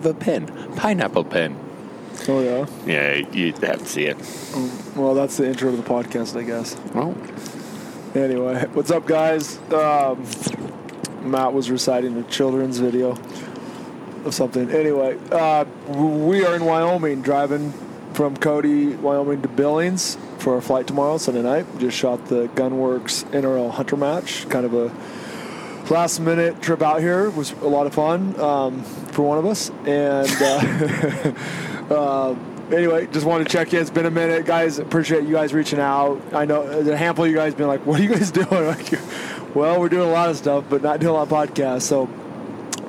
The pen, pineapple pen. Oh yeah. Yeah, you have to see it. Well, that's the intro to the podcast, I guess. Well, Anyway, what's up, guys? Um, Matt was reciting a children's video of something. Anyway, uh, we are in Wyoming, driving from Cody, Wyoming to Billings for our flight tomorrow, Sunday night. Just shot the Gunwerks NRL Hunter match, kind of a last minute trip out here. Was a lot of fun um, for one of us, and. Uh, um, anyway, just wanted to check in. It's been a minute, guys. Appreciate you guys reaching out. I know there's a handful of you guys been like, "What are you guys doing?" Like, well, we're doing a lot of stuff, but not doing a lot of podcasts. So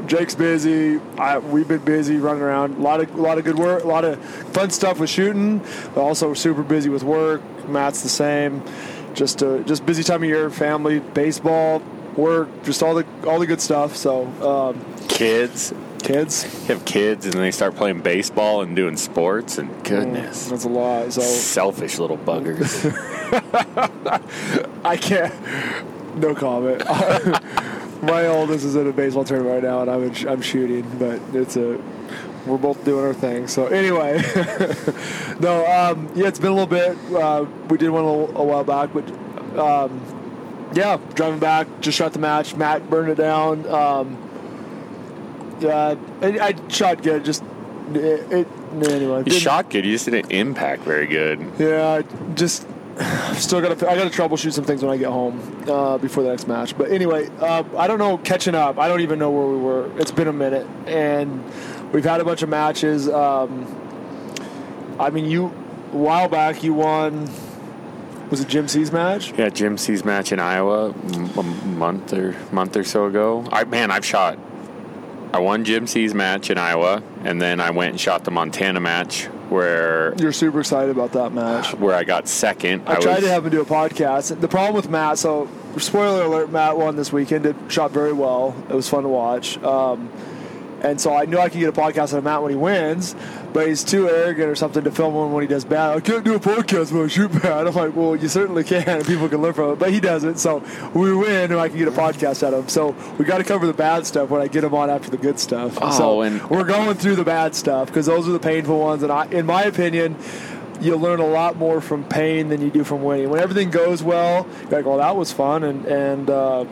Jake's busy. I, we've been busy running around. A lot of a lot of good work. A lot of fun stuff with shooting. But also super busy with work. Matt's the same. Just uh, just busy time of year. Family, baseball, work, just all the all the good stuff. So um, kids kids, have kids and they start playing baseball and doing sports, and goodness, that's a lot. So selfish little buggers. I can't. No comment. My oldest is in a baseball tournament right now, and I'm in, I'm shooting, but it's a we're both doing our thing. So anyway, no, um, yeah, it's been a little bit. Uh, we did one a, a while back, but um, yeah, driving back, just shot the match. Matt burned it down. Um, yeah, I, I shot good. Just it, it anyway. you shot good. You just didn't impact very good. yeah, I just still got to. I got to troubleshoot some things when I get home uh, before the next match. But anyway, uh, I don't know catching up. I don't even know where we were. It's been a minute, and we've had a bunch of matches. Um, I mean, you a while back you won. Was it Jim C's match? Yeah, Jim C's match in Iowa a month or month or so ago. I man, I've shot. I won Jim C's match in Iowa, and then I went and shot the Montana match where You're super excited about that match. where I got second. I, tried was, to have him do a podcast. The problem with Matt, so spoiler alert, Matt won this weekend. It shot very well. It was fun to watch. Um, and so I knew I could get a podcast out of Matt when he wins, but he's too arrogant or something to film one when he does bad. I can't do a podcast when I shoot bad. I'm like, well, you certainly can, and people can learn from it. But he doesn't, so we win, and I can get a podcast out of him. So we got to cover the bad stuff when I get him on after the good stuff. Oh, so and- we're going through the bad stuff because those are the painful ones, and I, in my opinion you learn a lot more from pain than you do from winning. When everything goes well, you're like, "Well, that was fun," and and uh,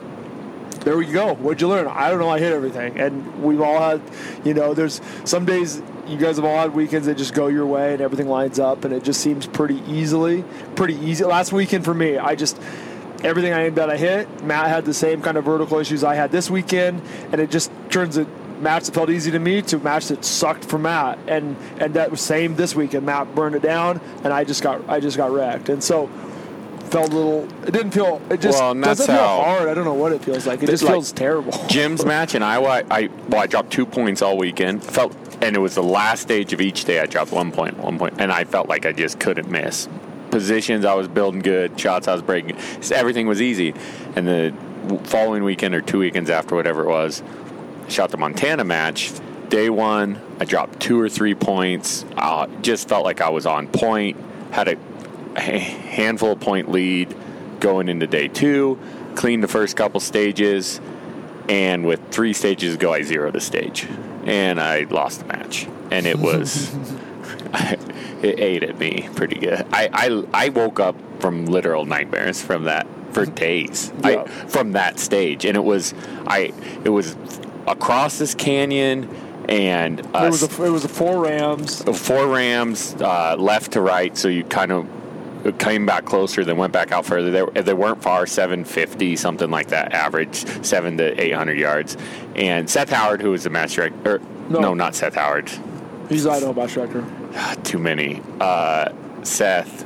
there we go. What'd you learn? I don't know. I hit everything, and we've all had, you know, there's some days you guys have all had weekends that just go your way and everything lines up, and it just seems pretty easily, pretty easy. Last weekend for me, I just. Everything I aimed at, I hit. Matt had the same kind of vertical issues I had this weekend, and it just turns it match that felt easy to me to match that sucked for Matt, and and that was same this weekend. Matt burned it down, and I just got I just got wrecked, and so felt a little. It didn't feel. It just Well, doesn't feel hard. I don't know what it feels like. It just like feels terrible. Jim's match in Iowa, I, I well, I dropped two points all weekend. Felt, and it was the last stage of each day. I dropped one point, one point, and I felt like I just couldn't miss. Positions, I was building good. Shots, I was breaking. Just everything was easy. And the following weekend or two weekends after, whatever it was, I shot the Montana match. Day one, I dropped two or three points. Uh, just felt like I was on point. Had a, a handful of point lead going into day two. Cleaned the first couple stages and with three stages to go, I zeroed the stage, and I lost the match, and it was it ate at me pretty good. I, I I woke up from literal nightmares from that for days. Yeah. I, from that stage, and it was I it was across this canyon and uh, it was a, it was a four Rams. four rams uh, left to right, so you kind of came back closer, then went back out further. They, they weren't far, 750, something like that, average, seven to 800 yards. And Seth Howard, who was the match director, er, or, No. no. not Seth Howard, He's Idaho match director. Ah, too many. Uh, Seth,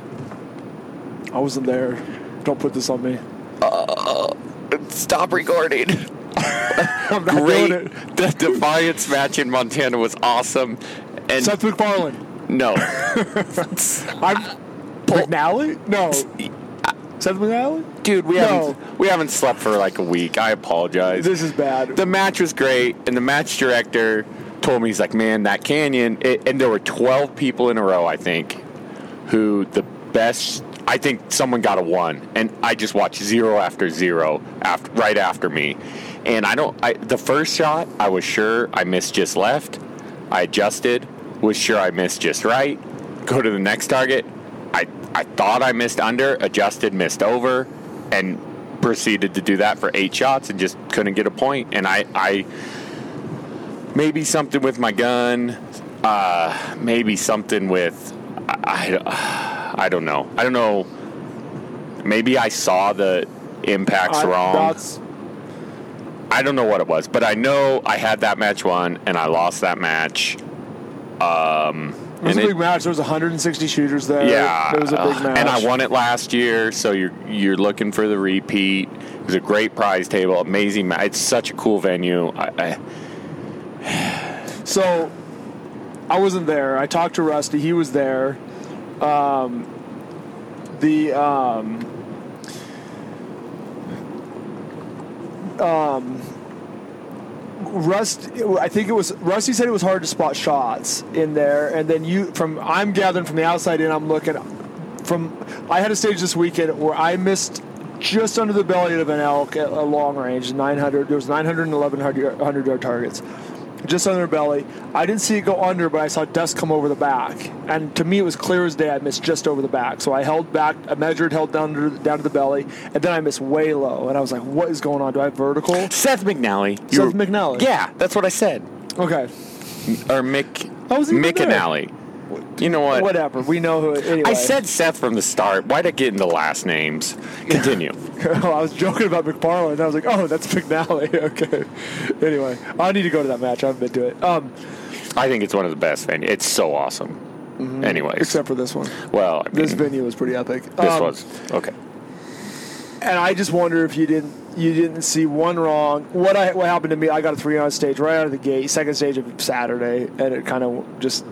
I wasn't there. Don't put this on me. Uh, stop recording. I'm not Great. doing it. The Defiance match in Montana was awesome. And Seth MacFarlane. no, I'm McNally. No. Seth McNally. dude, we No. haven't we haven't slept for like a week. I apologize. This is bad. the match was great, and the match director told me he's like, man, that canyon, it, and there were twelve people in a row, I think, who the best. I think someone got a one, and I just watched zero after zero after right after me, and I don't. I the first shot, I was sure I missed just left, I adjusted, was sure I missed just right. Go to the next target. I I thought I missed under, adjusted, missed over, and proceeded to do that for eight shots and just couldn't get a point. And I I maybe something with my gun, uh, maybe something with I, I, I don't know. I don't know. Maybe I saw the impacts I- wrong. I don't know what it was, but I know I had that match won and I lost that match. Um, it was and a it- big match. There was 160 shooters there. yeah, it was a big match. and I won it last year, so you're you're looking for the repeat. It was a great prize table, amazing match. It's such a cool venue. I, I, So I wasn't there. I talked to Rusty. He was there. Um, the um, um, Rust. I think it was Rusty said it was hard to spot shots in there, and then you from I'm gathering from the outside in. I'm looking from. I had a stage this weekend where I missed just under the belly of an elk at a long range, 900. There was 900 and 1100 yard targets just under the belly. I didn't see it go under, but I saw dust come over the back. And to me, it was clear as day I missed just over the back. So I held back, I measured, held down to, down to the belly, and then I missed way low. And I was like, what is going on? Do I have vertical? Seth McNally. Seth McNally. Yeah, that's what I said. Okay. Or Mick. I wasn't even there. You know what? Whatever. We know who. Anyway. I said Seth from the start. Why'd I get into last names? Continue. I was joking about McFarland. I was like, oh, that's McNally. okay. Anyway, I need to go to that match. I haven't been to it. Um, I think it's one of the best venues. It's so awesome. Anyways, except for this one. well, I mean, This venue was pretty epic. this Um, was okay. and I just wonder if you didn't you didn't see one wrong. What I what happened to me? I got a three on stage right out of the gate, second stage of Saturday, and it kind of just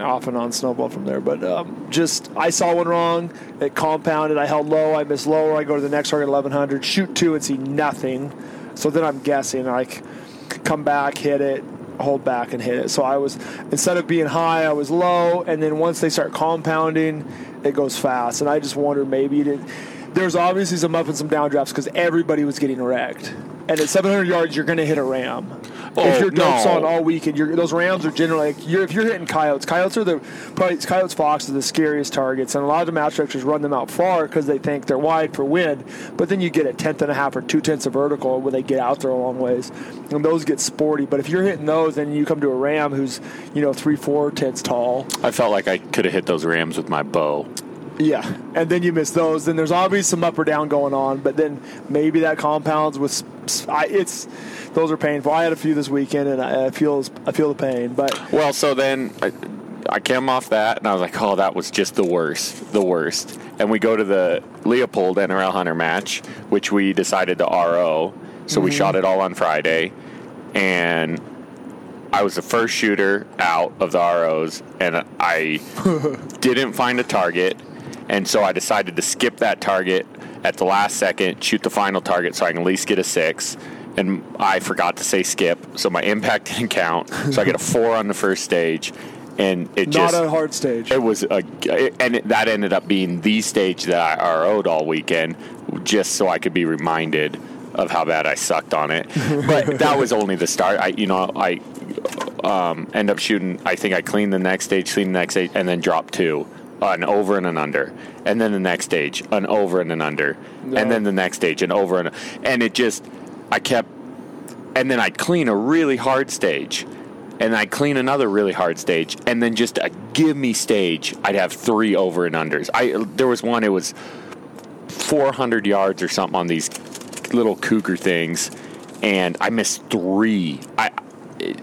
off and on snowball from there. But um, just I saw one wrong. It compounded. I held low. I missed lower. I go to the next target, eleven hundred. Shoot two and see nothing. So then I'm guessing like come back, hit it, hold back and hit it. So I was instead of being high, I was low, and then once they start compounding, it goes fast. And I just wonder maybe didn't. There's obviously some up and some down drafts because everybody was getting wrecked. And at 700 yards, you're going to hit a ram. Oh, if you're dope no. on all weekend, you're, those rams are generally like you're, if you're hitting coyotes. Coyotes are the probably coyotes, foxes are the scariest targets, and a lot of the match directors run them out far because they think they're wide for wind. But then you get a tenth and a half or two tenths of vertical when they get out there a long ways, and those get sporty. But if you're hitting those, and you come to a ram who's you know three four tenths tall, I felt like I could have hit those rams with my bow. Yeah, and then you miss those. Then there's obviously some up or down going on, but then maybe that compounds with. I, it's those are painful. I had a few this weekend, and I, I feel I feel the pain. But Well, so then I, I came off that, and I was like, "Oh, that was just the worst, the worst." And we go to the Leupold NRL Hunter match, which we decided to RO. So we mm-hmm. shot it all on Friday, and I was the first shooter out of the ROs, and I didn't find a target, and so I decided to skip that target at the last second, shoot the final target, so I can at least get a six. And I forgot to say skip, so my impact didn't count. So I get a four on the first stage, and it not just a hard stage. it was a, and it, that ended up being the stage that I RO'd all weekend, just so I could be reminded of how bad I sucked on it. But that was only the start. I, you know, I um, end up shooting. I think I cleaned the next stage, cleaned the next stage, and then dropped two, an over and an under, and then the next stage, an over and an under, No. and then the next stage, an over and, and it just, I kept, and then I clean a really hard stage and I'd clean another really hard stage, and then just a give me stage, I'd have three over and unders. I there was one, it was 400 yards or something on these little cougar things, and I missed three. I I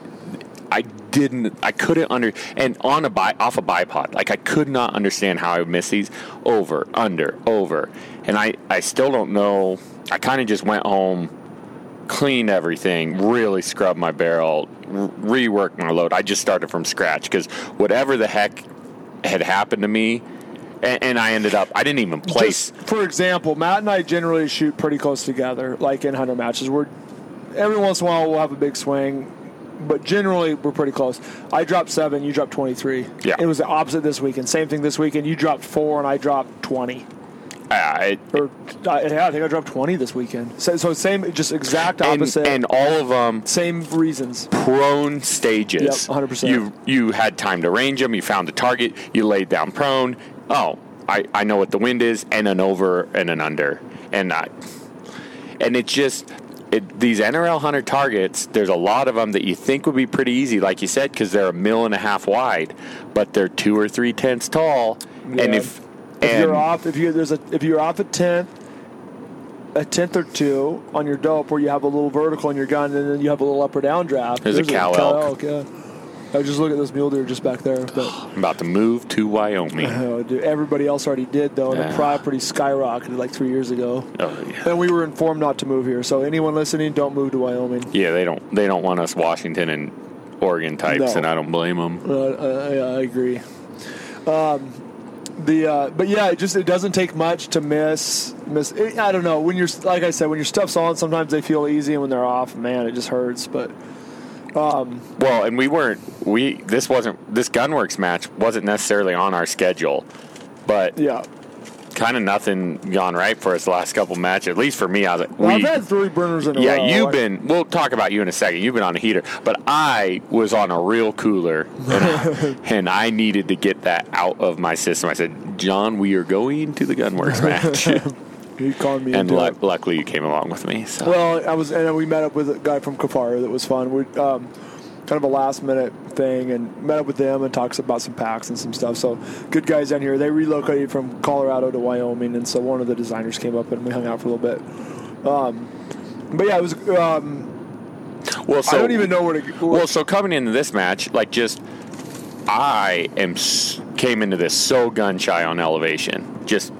didn't, I couldn't under, and on a bi, off a bipod, like I could not understand how I would miss these over, under, over, and I I still don't know. I kind of just went home cleaned everything, really scrubbed my barrel, reworked my load. I just started from scratch because whatever the heck had happened to me, and, and I ended up, I didn't even place. Just for example, Matt and I generally shoot pretty close together, like in hunter matches. We're every once in a while we'll have a big swing, but generally we're pretty close. I dropped seven, you dropped twenty three. Yeah. it was the opposite this weekend. Same thing this weekend. You dropped four, and I dropped twenty. Uh, Or uh, yeah, I think I dropped 20 this weekend. So, so same, just exact and, opposite. and all of them same reasons. prone stages. Yep, 100%. You you had time to range them. You found the target. You laid down prone. Oh, I, I know what the wind is, and an over and an under, and I, and it's just it, these NRL hunter targets. There's a lot of them that you think would be pretty easy, like you said, because they're a mil and a half wide, but they're two or three tenths tall, and if If and you're off, if you there's a if you're off a tenth, a tenth or two on your dope, where you have a little vertical in your gun, and then you have a little up or down draft. There's a cow elk. yeah. I just look at this mule deer just back there, but I'm about to move to Wyoming. oh, dude, everybody else already did though, and Yeah. the property skyrocketed like three years ago. Oh, yeah. And we were informed not to move here. So anyone listening, don't move to Wyoming. yeah, they don't they don't want us Washington and Oregon types, No. and I don't blame them. Uh, uh, yeah, I agree. Um, the uh, but yeah, it just it doesn't take much to miss miss. It, I don't know when you're like I said when your stuff's on, sometimes they feel easy, and when they're off, man, it just hurts. But Um, well, and we weren't we this wasn't this Gunwerks match wasn't necessarily on our schedule, but yeah, kind of nothing gone right for us the last couple matches. At least for me, I was like, well, we, I've had three burners in a yeah, row. you've Like, been. We'll talk about you in a second. You've been on a heater, but I was on a real cooler, and I, and I needed to get that out of my system. I said, John, we are going to the Gunwerks match, He called me and lu- luckily you came along with me. So. Well, I was, and we met up with a guy from Kifaru that was fun. We um, kind of a last minute thing, and met up with them and talks about some packs and some stuff. So good guys down here. They relocated from Colorado to Wyoming, and so one of the designers came up and we hung out for a little bit. Um, but yeah, it was. Um, well, so I don't even know where to. Where, Well, so coming into this match, like just I am came into this so gun shy on elevation, just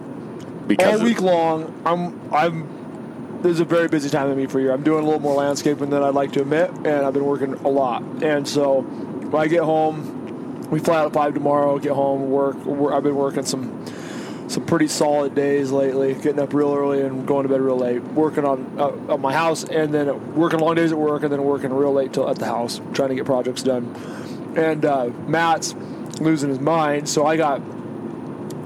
because all of- week long, I'm I'm. This is a very busy time of me for year. I'm doing a little more landscaping than I'd like to admit, and I've been working a lot. And so when I get home, we fly out at five tomorrow. Get home, work. wor- I've been working some some pretty solid days lately. Getting up real early and going to bed real late. Working on uh, at my house, and then working long days at work, and then working real late till at the house, trying to get projects done. And uh, Matt's losing his mind, so I got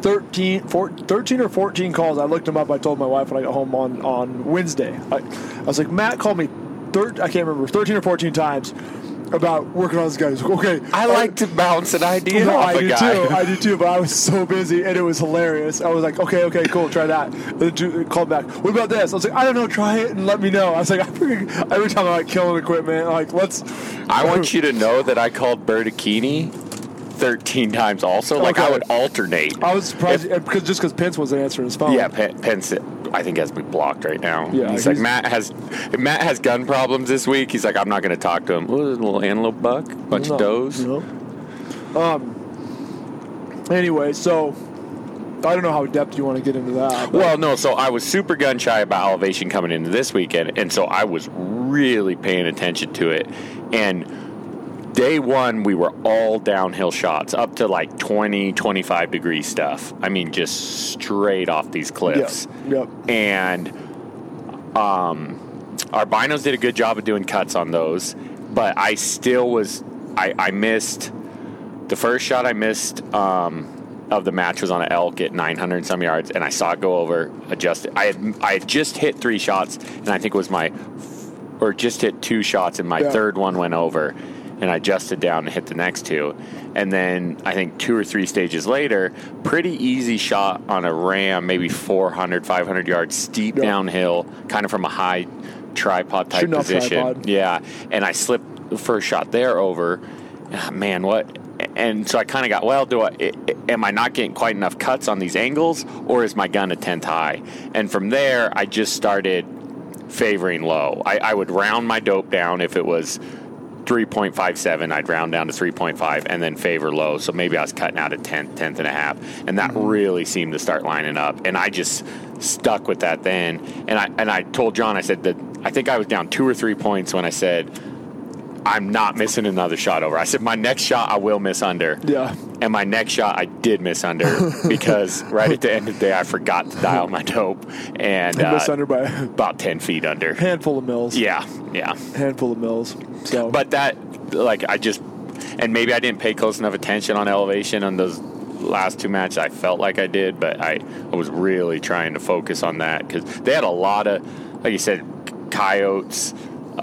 13, 14, 13 or 14 calls. I looked them up. I told my wife when I got home on, on Wednesday. I, I was like, Matt called me, thir- I can't remember, 13 or 14 times about working on this guy. He's like, okay. I like to bounce an idea No, off I a do guy. too. I do too. But I was so busy, and it was hilarious. I was like, okay, okay, cool, try that. And then called back. What about this? I was like, I don't know. Try it and let me know. I was like, I freaking, every time I'm like killing equipment, like let's. I want you to know that I called Bertacchini 13 times also. Like I would alternate. I was surprised because just because Pence wasn't answering his phone. Yeah, Pen- Pence, I think has been blocked right now. Yeah, he's like Matt has Matt has gun problems this week. He's like, I'm not going to talk to him. What is it, a little antelope buck, bunch No, of does. no. Um. Anyway, so I don't know how depth you want to get into that. but- Well, no. So I was super gun shy about elevation coming into this weekend, and so I was really paying attention to it. And day one, we were all downhill shots up to like 20, 25 degree stuff. I mean, just straight off these cliffs. Yep. and um, our binos did a good job of doing cuts on those, but I still was I, I missed the first shot I missed um, of the match was on an elk at 900 and some yards, and I saw it go over. Adjusted. I had I had just hit three shots, and I think it was my or just hit two shots, and my Yeah. third one went over, and I adjusted down and hit the next two. And then I think two or three stages later, pretty easy shot on a ram, maybe 400, 500 yards, steep Yeah. downhill, kind of from a high tripod type off position. tripod. Yeah, and I slipped the first shot there over. Ah, Man, what? And so I kind of got, well, do i- Am I not getting quite enough cuts on these angles, or is my gun a tenth high? And from there, I just started favoring low. I, I would round my dope down if it was 3.57 i'd round down to 3.5 and then favor low. So maybe i was cutting out a tenth tenth and a half. And that mm-hmm. really seemed to start lining up. And i just stuck with that then. And i and i told john i said that i think i was down two or three points when i said i'm not missing another shot over i said my next shot i will miss under Yeah. and my next shot I did miss under because right at the end of the day I forgot to dial my dope and I missed uh, under by about 10 feet under. handful of mils. Yeah, yeah. Handful of mils. So, But that, like, I just, and maybe I didn't pay close enough attention on elevation on those last two matches I felt like I did, but I, I was really trying to focus on that because they had a lot of, like you said, coyotes,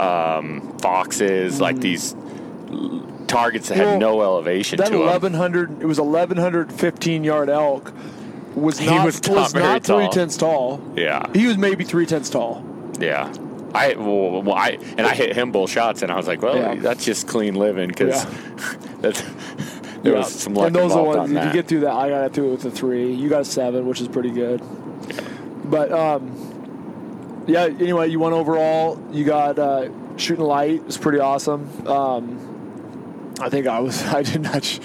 um, foxes, like these targets that Well, had no elevation That to them. 1100, it was 1115 yard elk. Was He not was not was not three tenths tall. Yeah, He was maybe three tenths tall. yeah. I well, well, I and I hit him both shots, and I was like, well, Yeah. that's just clean living because Yeah. that's there Yeah. was some luck and those are ones on you get through that. I got through it with a three. You got a seven, which is pretty good. But um, yeah. Anyway, you won overall. You got uh, shooting light. It's pretty awesome. Um, I think I was. I did not. Sh-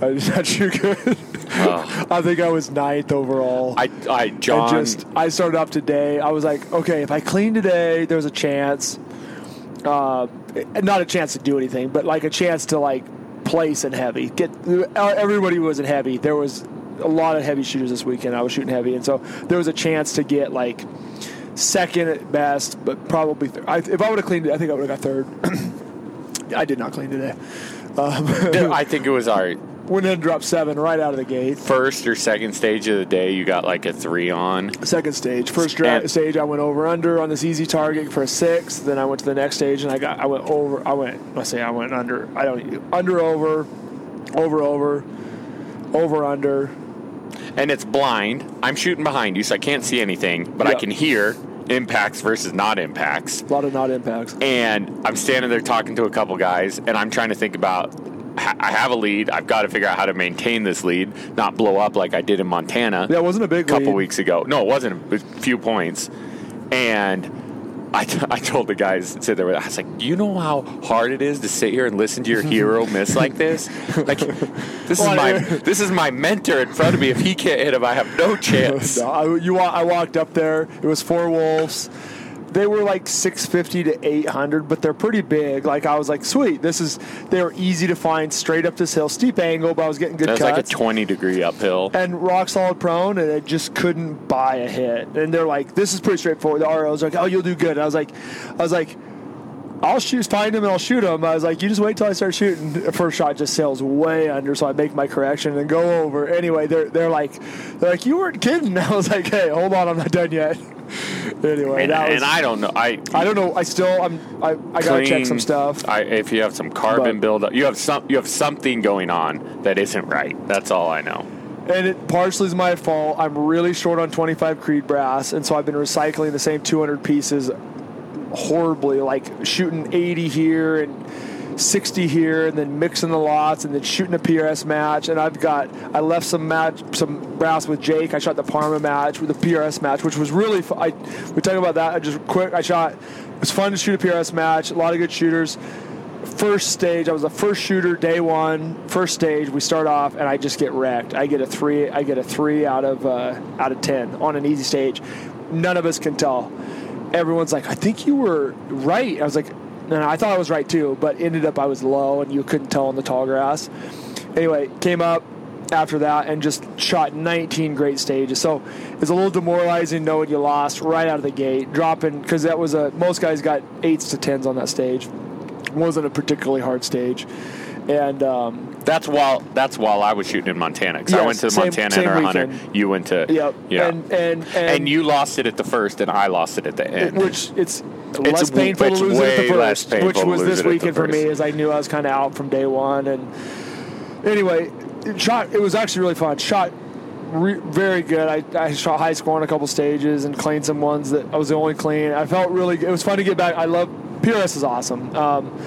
I did not shoot good. Oh. I think I was ninth overall. I, I, John, And just I started off today. I was like, okay, if I clean today, there's a chance. Uh, not a chance to do anything, but like a chance to like place in heavy. Get everybody was in heavy. There was a lot of heavy shooters this weekend. I was shooting heavy, and so there was a chance to get like second at best, but probably third. I, if I would have cleaned it, I think I would have got third. I did not clean today. Um, I think it was our went in and dropped seven right out of the gate. first or second stage of the day. You got like a three on. Second stage, first dra- And- stage, I went over under on this easy target for a six. Then I went to the next stage and I got I went over. I went. Let's say I went under. I don't under over, over over, over under. and it's blind. I'm shooting behind you, so I can't see anything, but I can hear impacts versus not impacts. A lot of not impacts. And I'm standing there talking to a couple guys, and I'm trying to think about. I have a lead. I've got to figure out how to maintain this lead, not blow up like I did in Montana Yeah, it wasn't a big couple lead. weeks ago. No, it wasn't. It was a few points. And I, t- I told the guys sit there. I was like, "Do you know how hard it is to sit here and listen to your hero miss like this? Like, this is my this is my mentor in front of me. If he can't hit him, I have no chance." No, I, you, I walked up there. It was four wolves. They were like 650 to 800, but they're pretty big. Like I was like, sweet. This is. They were easy to find straight up this hill, steep angle, but I was getting good That's cuts. like a 20 degree uphill. and rock solid prone, and it just couldn't buy a hit. And they're like, "This is pretty straightforward." The ROs like, "Oh, you'll do good." And I was like, "I was like, I'll shoot, find him, and I'll shoot him." I was like, "You just wait till I start shooting." The first shot just sails way under, so I make my correction and go over. Anyway, they're they're like, they're like, "You weren't kidding." I was like, "Hey, hold on, I'm not done yet." anyway, And, that was. and I don't know. I I don't know. I still. I'm. I. I gotta check some stuff. I, if you have some carbon But- buildup, you have some. You have something going on that isn't right. That's all I know. And it partially is my fault. I'm really short on 25 Creed brass, and so I've been recycling the same 200 pieces horribly, like shooting 80 here and 60 here, and then mixing the lots, and then shooting a PRS match. And I've got I left some match, some brass with Jake. I shot the Parma match with the PRS match, which was really. Fu- I we talk about that. I just quick. I shot. It was fun to shoot a PRS match. A lot of good shooters first stage, I was the first shooter day one. First stage, we start off, and I just get wrecked. I get a three. I get a three out of uh, out of ten on an easy stage. None of us can tell. Everyone's like, "I think you were right." I was like, "No, no, I thought I was right too," but ended up I was low, and you couldn't tell on the tall grass. Anyway, came up after that and just shot 19 great stages. So it's a little demoralizing knowing you lost right out of the gate, dropping because that was a most guys got eights to tens on that stage wasn't a particularly hard stage. And um, That's while that's while I was shooting in Montana because I went to same- Montana same Hunter Hunter. weekend. You went to yep, yeah, and, and and and you lost it at the first, and I lost it at the end. which it's, less w- painful it's to lose it at the first, which was this it at the weekend for me, as I knew I was kind of out from day one. And anyway, it shot. It was actually really fun. Shot re- very good. I, I shot high score on a couple stages and cleaned some ones that I was the only clean. I felt really. It was fun to get back. I love PRS is awesome. Um,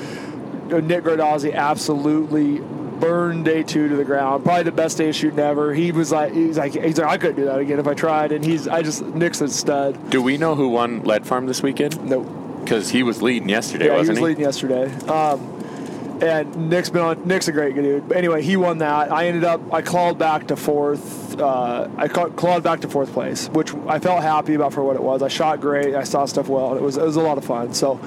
Nick Gardazi absolutely burned day two to the ground. Probably the best day of shooting ever. He was like, he's like, he's like, I couldn't do that again if I tried. And he's, I just Nick's a stud. Do we know who won Lead Farm this weekend? No, Because he was leading yesterday, yeah, he wasn't was leading yesterday. Um, and Nick's been on. Nick's a great dude. But anyway, he won that. I ended up. I clawed back to fourth. Uh, I clawed back to fourth place, which I felt happy about for what it was. I shot great. I saw stuff well. It was it was a lot of fun. So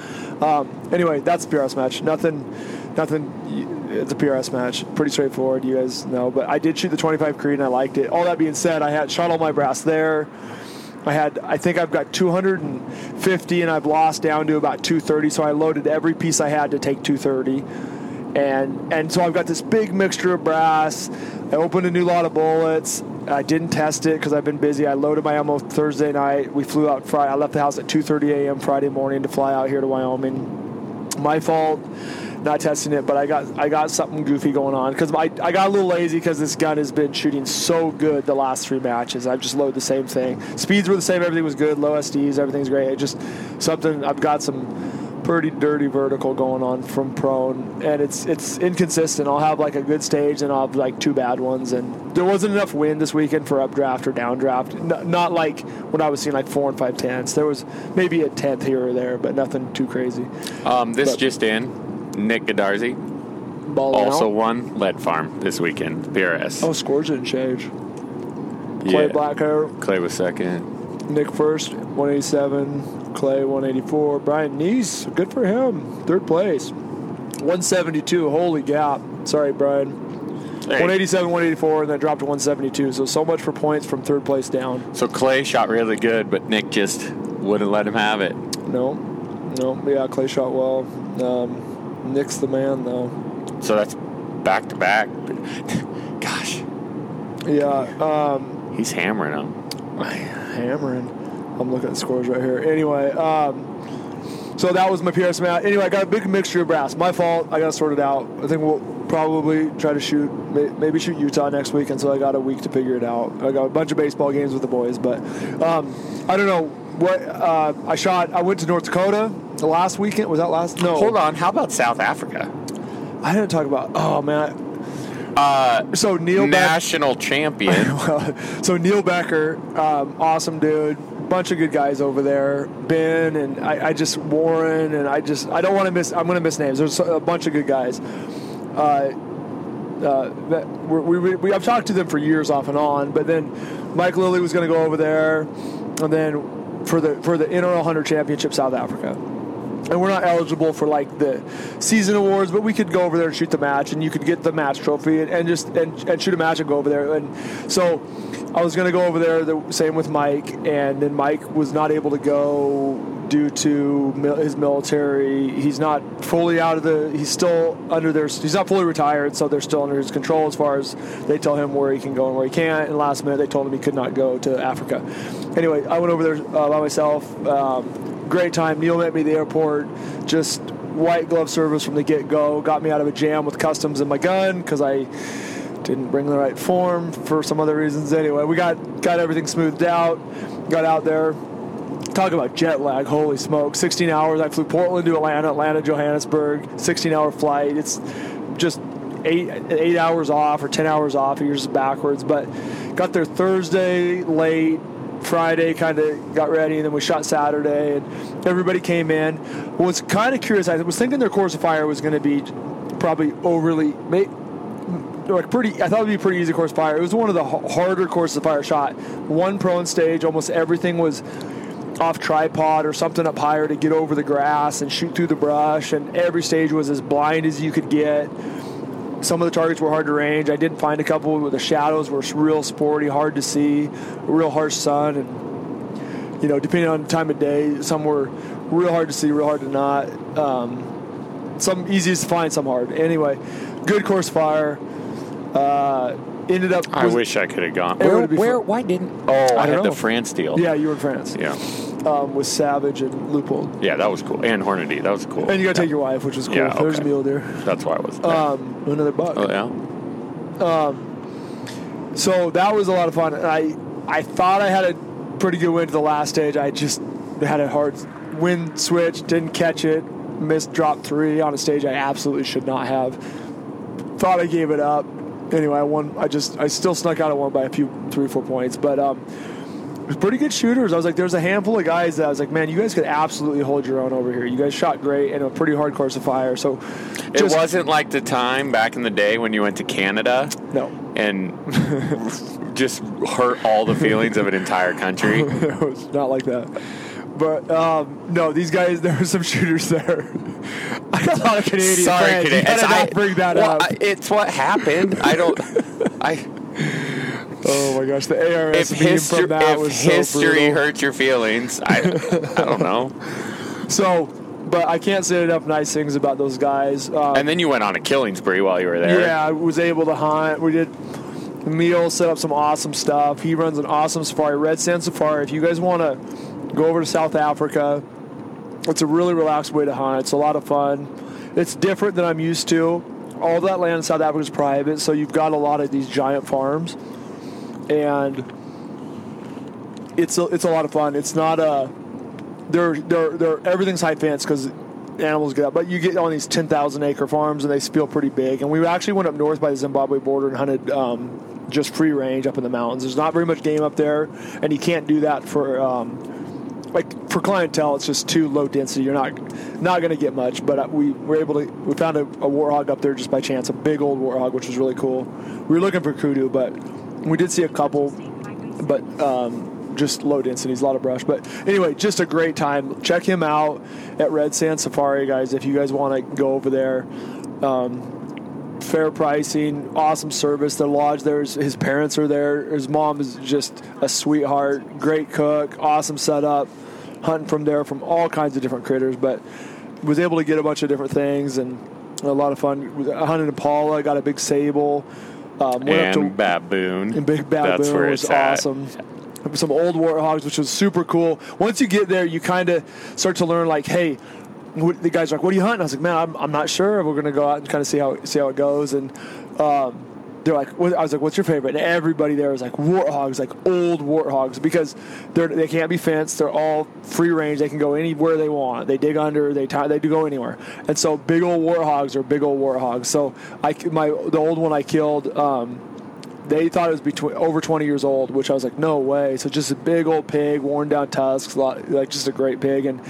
um, anyway, that's the PRS match. Nothing, nothing. It's a PRS match. Pretty straightforward. You guys know. But I did shoot the 25 Creed and I liked it. All that being said, I had shot all my brass there. I had, I think I've got 250 and I've lost down to about 230. So I loaded every piece I had to take 230. and and so I've got this big mixture of brass. I opened a new lot of bullets. I didn't test it because I've been busy. I loaded my ammo Thursday night. We flew out Friday. I left the house at 2:30 a.m. Friday morning to fly out here to Wyoming. My fault, not testing it, but I got I got something goofy going on because I, I got a little lazy because this gun has been shooting so good the last three matches. I've just loaded the same thing. Speeds were the same. Everything was good. Low SDs. Everything's great. It just something. I've got some pretty dirty vertical going on from prone, and it's it's inconsistent. I'll have like a good stage, and I'll have like two bad ones, and there wasn't enough wind this weekend for updraft or downdraft. N- not like when I was seeing like four and five tenths. There was maybe a tenth here or there, but nothing too crazy. Um, this But- just in. Nick Gardazi also out. won Lead Farm this weekend. PRS. Oh, scores didn't change. Clay yeah. Blackhair, Clay was second. Nick first, 187. Clay, 184. Brian Neese, good for him. Third place. 172. Holy gap. Sorry, Brian. Hey, 187, 184, and then dropped to 172. So, so much for points from third place down. So Clay shot really good, but Nick just wouldn't let him have it. No, no, yeah, Clay shot well. Um, Nick's the man, though. So that's back to back. Gosh, Yeah, um, he's hammering them. hammering. I'm looking at scores right here. Anyway, um, so that was my PRS match. Anyway, I got a big mixture of brass. My fault. I got to sort it out. I think we'll probably try to shoot, maybe shoot Utah next week, and so I got a week to figure it out. I got a bunch of baseball games with the boys, but um, I don't know what uh, I shot. I went to North Dakota the last weekend. Was that last? No, Hold on, how about South Africa? I didn't talk about. Oh man. Uh, So Neil Beck, national champion. so Neil Becker, um, awesome dude, bunch of good guys over there. Ben and I, I just Warren and I just I don't want to miss. I'm going to miss names. There's a bunch of good guys. Uh, uh, we, we, we, I've talked to them for years off and on, but then Mike Lilly was going to go over there, and then for the for the NRL Hunter Championship South Africa. And we're not eligible for like the season awards, but we could go over there and shoot the match, and you could get the match trophy and, and just and, and shoot a match and go over there. And so I was going to go over there. The same with Mike, and then Mike was not able to go due to mil- his military. He's not fully out of the. He's still under their. He's not fully retired, so they're still under his control as far as they tell him where he can go and where he can't. And last minute, they told him he could not go to Africa. Anyway, I went over there uh, by myself. Um, great time. Neil met me at the airport. Just white glove service from the get go. Got me out of a jam with customs and my gun because I didn't bring the right form for some other reasons. Anyway, we got got everything smoothed out. Got out there. Talk about jet lag. Holy smoke! 16 hours. I flew Portland to Atlanta, Atlanta, Johannesburg. 16 hour flight. It's just eight eight hours off or 10 hours off. You're just backwards. But got there Thursday late. Friday kind of got ready, and then we shot Saturday, and everybody came in. Was kind of curious. I was thinking their course of fire was going to be probably overly, like pretty. I thought it'd be pretty easy course of fire. It was one of the harder courses of fire shot. One prone stage, almost everything was off tripod or something up higher to get over the grass and shoot through the brush, and every stage was as blind as you could get. Some of the targets were hard to range. I did find a couple where the shadows were real sporty, hard to see, real harsh sun, and you know, depending on the time of day, some were real hard to see, real hard to not. Um, some easiest to find, some hard. Anyway, good course fire. Uh, ended up. I wish I could have gone. Where? where why didn't? Oh, I, I had don't the. France deal. Yeah, you were in France. yeah, Um, with Savage and Leupold. yeah. That was cool. And Hornady, that was cool. And you got to take your wife, which was cool. Yeah, There's a okay. meal there. That's why I was. Um, another buck. oh yeah. Um, So that was a lot of fun. And I I thought I had a pretty good win to the last stage. I just had a hard wind switch, didn't catch it, missed drop three on a stage I absolutely should not have. Thought I gave it up. Anyway, I won. I just I still snuck out of one by a few three or four points, but um, was pretty good shooters. I was like, there's a handful of guys that I was like, man, you guys could absolutely hold your own over here. You guys shot great and a pretty hard course of fire. So It wasn't like the time back in the day when you went to Canada no. and just hurt all the feelings of an entire country. it was not like that. But um, no, these guys, there were some shooters there. I got a lot of Canadian Sorry, friends. Canadians. not bring that well, up. I- it's what happened. I don't. I oh my gosh, the ARS if meme history, from that if was history hurts your feelings, I I don't know. So but I can't say enough nice things about those guys. Um, And then you went on a killing spree while you were there. yeah, I was able to hunt. We did Neil, set up some awesome stuff. He runs an awesome safari, Red Sand Safari. If you guys want to go over to South Africa, it's a really relaxed way to hunt. It's a lot of fun. It's different than I'm used to. All that land in South Africa is private, so you've got a lot of these giant farms, and it's a, it's a lot of fun. It's not a they're they're they're everything's high fence because animals get up, but you get on these ten thousand acre farms and they feel pretty big. And we actually went up north by the Zimbabwe border and hunted um, just free range up in the mountains. There's not very much game up there, and you can't do that for. Um, like for clientele, it's just too low density. You're not not going to get much. But uh, we were able to. We found a, a warthog up there just by chance, a big old warthog, which was really cool. We were looking for kudu, but we did see a couple, but um, just low densities, a lot of brush. But anyway, just a great time. Check him out at Red Sand Safari, guys. If you guys want to go over there. Um, fair pricing, awesome service. The lodge there's his parents are there. His mom is just a sweetheart, great cook, awesome setup. Hunting from there from all kinds of different critters, but was able to get a bunch of different things and a lot of fun. Hunted Impala, got a big sable. Um, went And to baboon. and Big Baboon That's where was it's at. awesome. Some old warthogs, which was super cool. Once you get there, you kind of start to learn, like, hey, what, the guys are like, "What are you hunting?" I was like, "Man, I'm, I'm not sure. We're gonna go out and kind of see how see how it goes." And um, they're like, "I was like, what's your favorite?" And everybody there was like, "Warthogs, like old warthogs, because they're they can't be fenced. They're all free range. They can go anywhere they want. They dig under. They tie, they do go anywhere. And so big old warthogs are big old warthogs. So I my the old one I killed. Um, they thought it was between over 20 years old, which I was like, no way. So just a big old pig, worn down tusks, lot, like just a great pig, and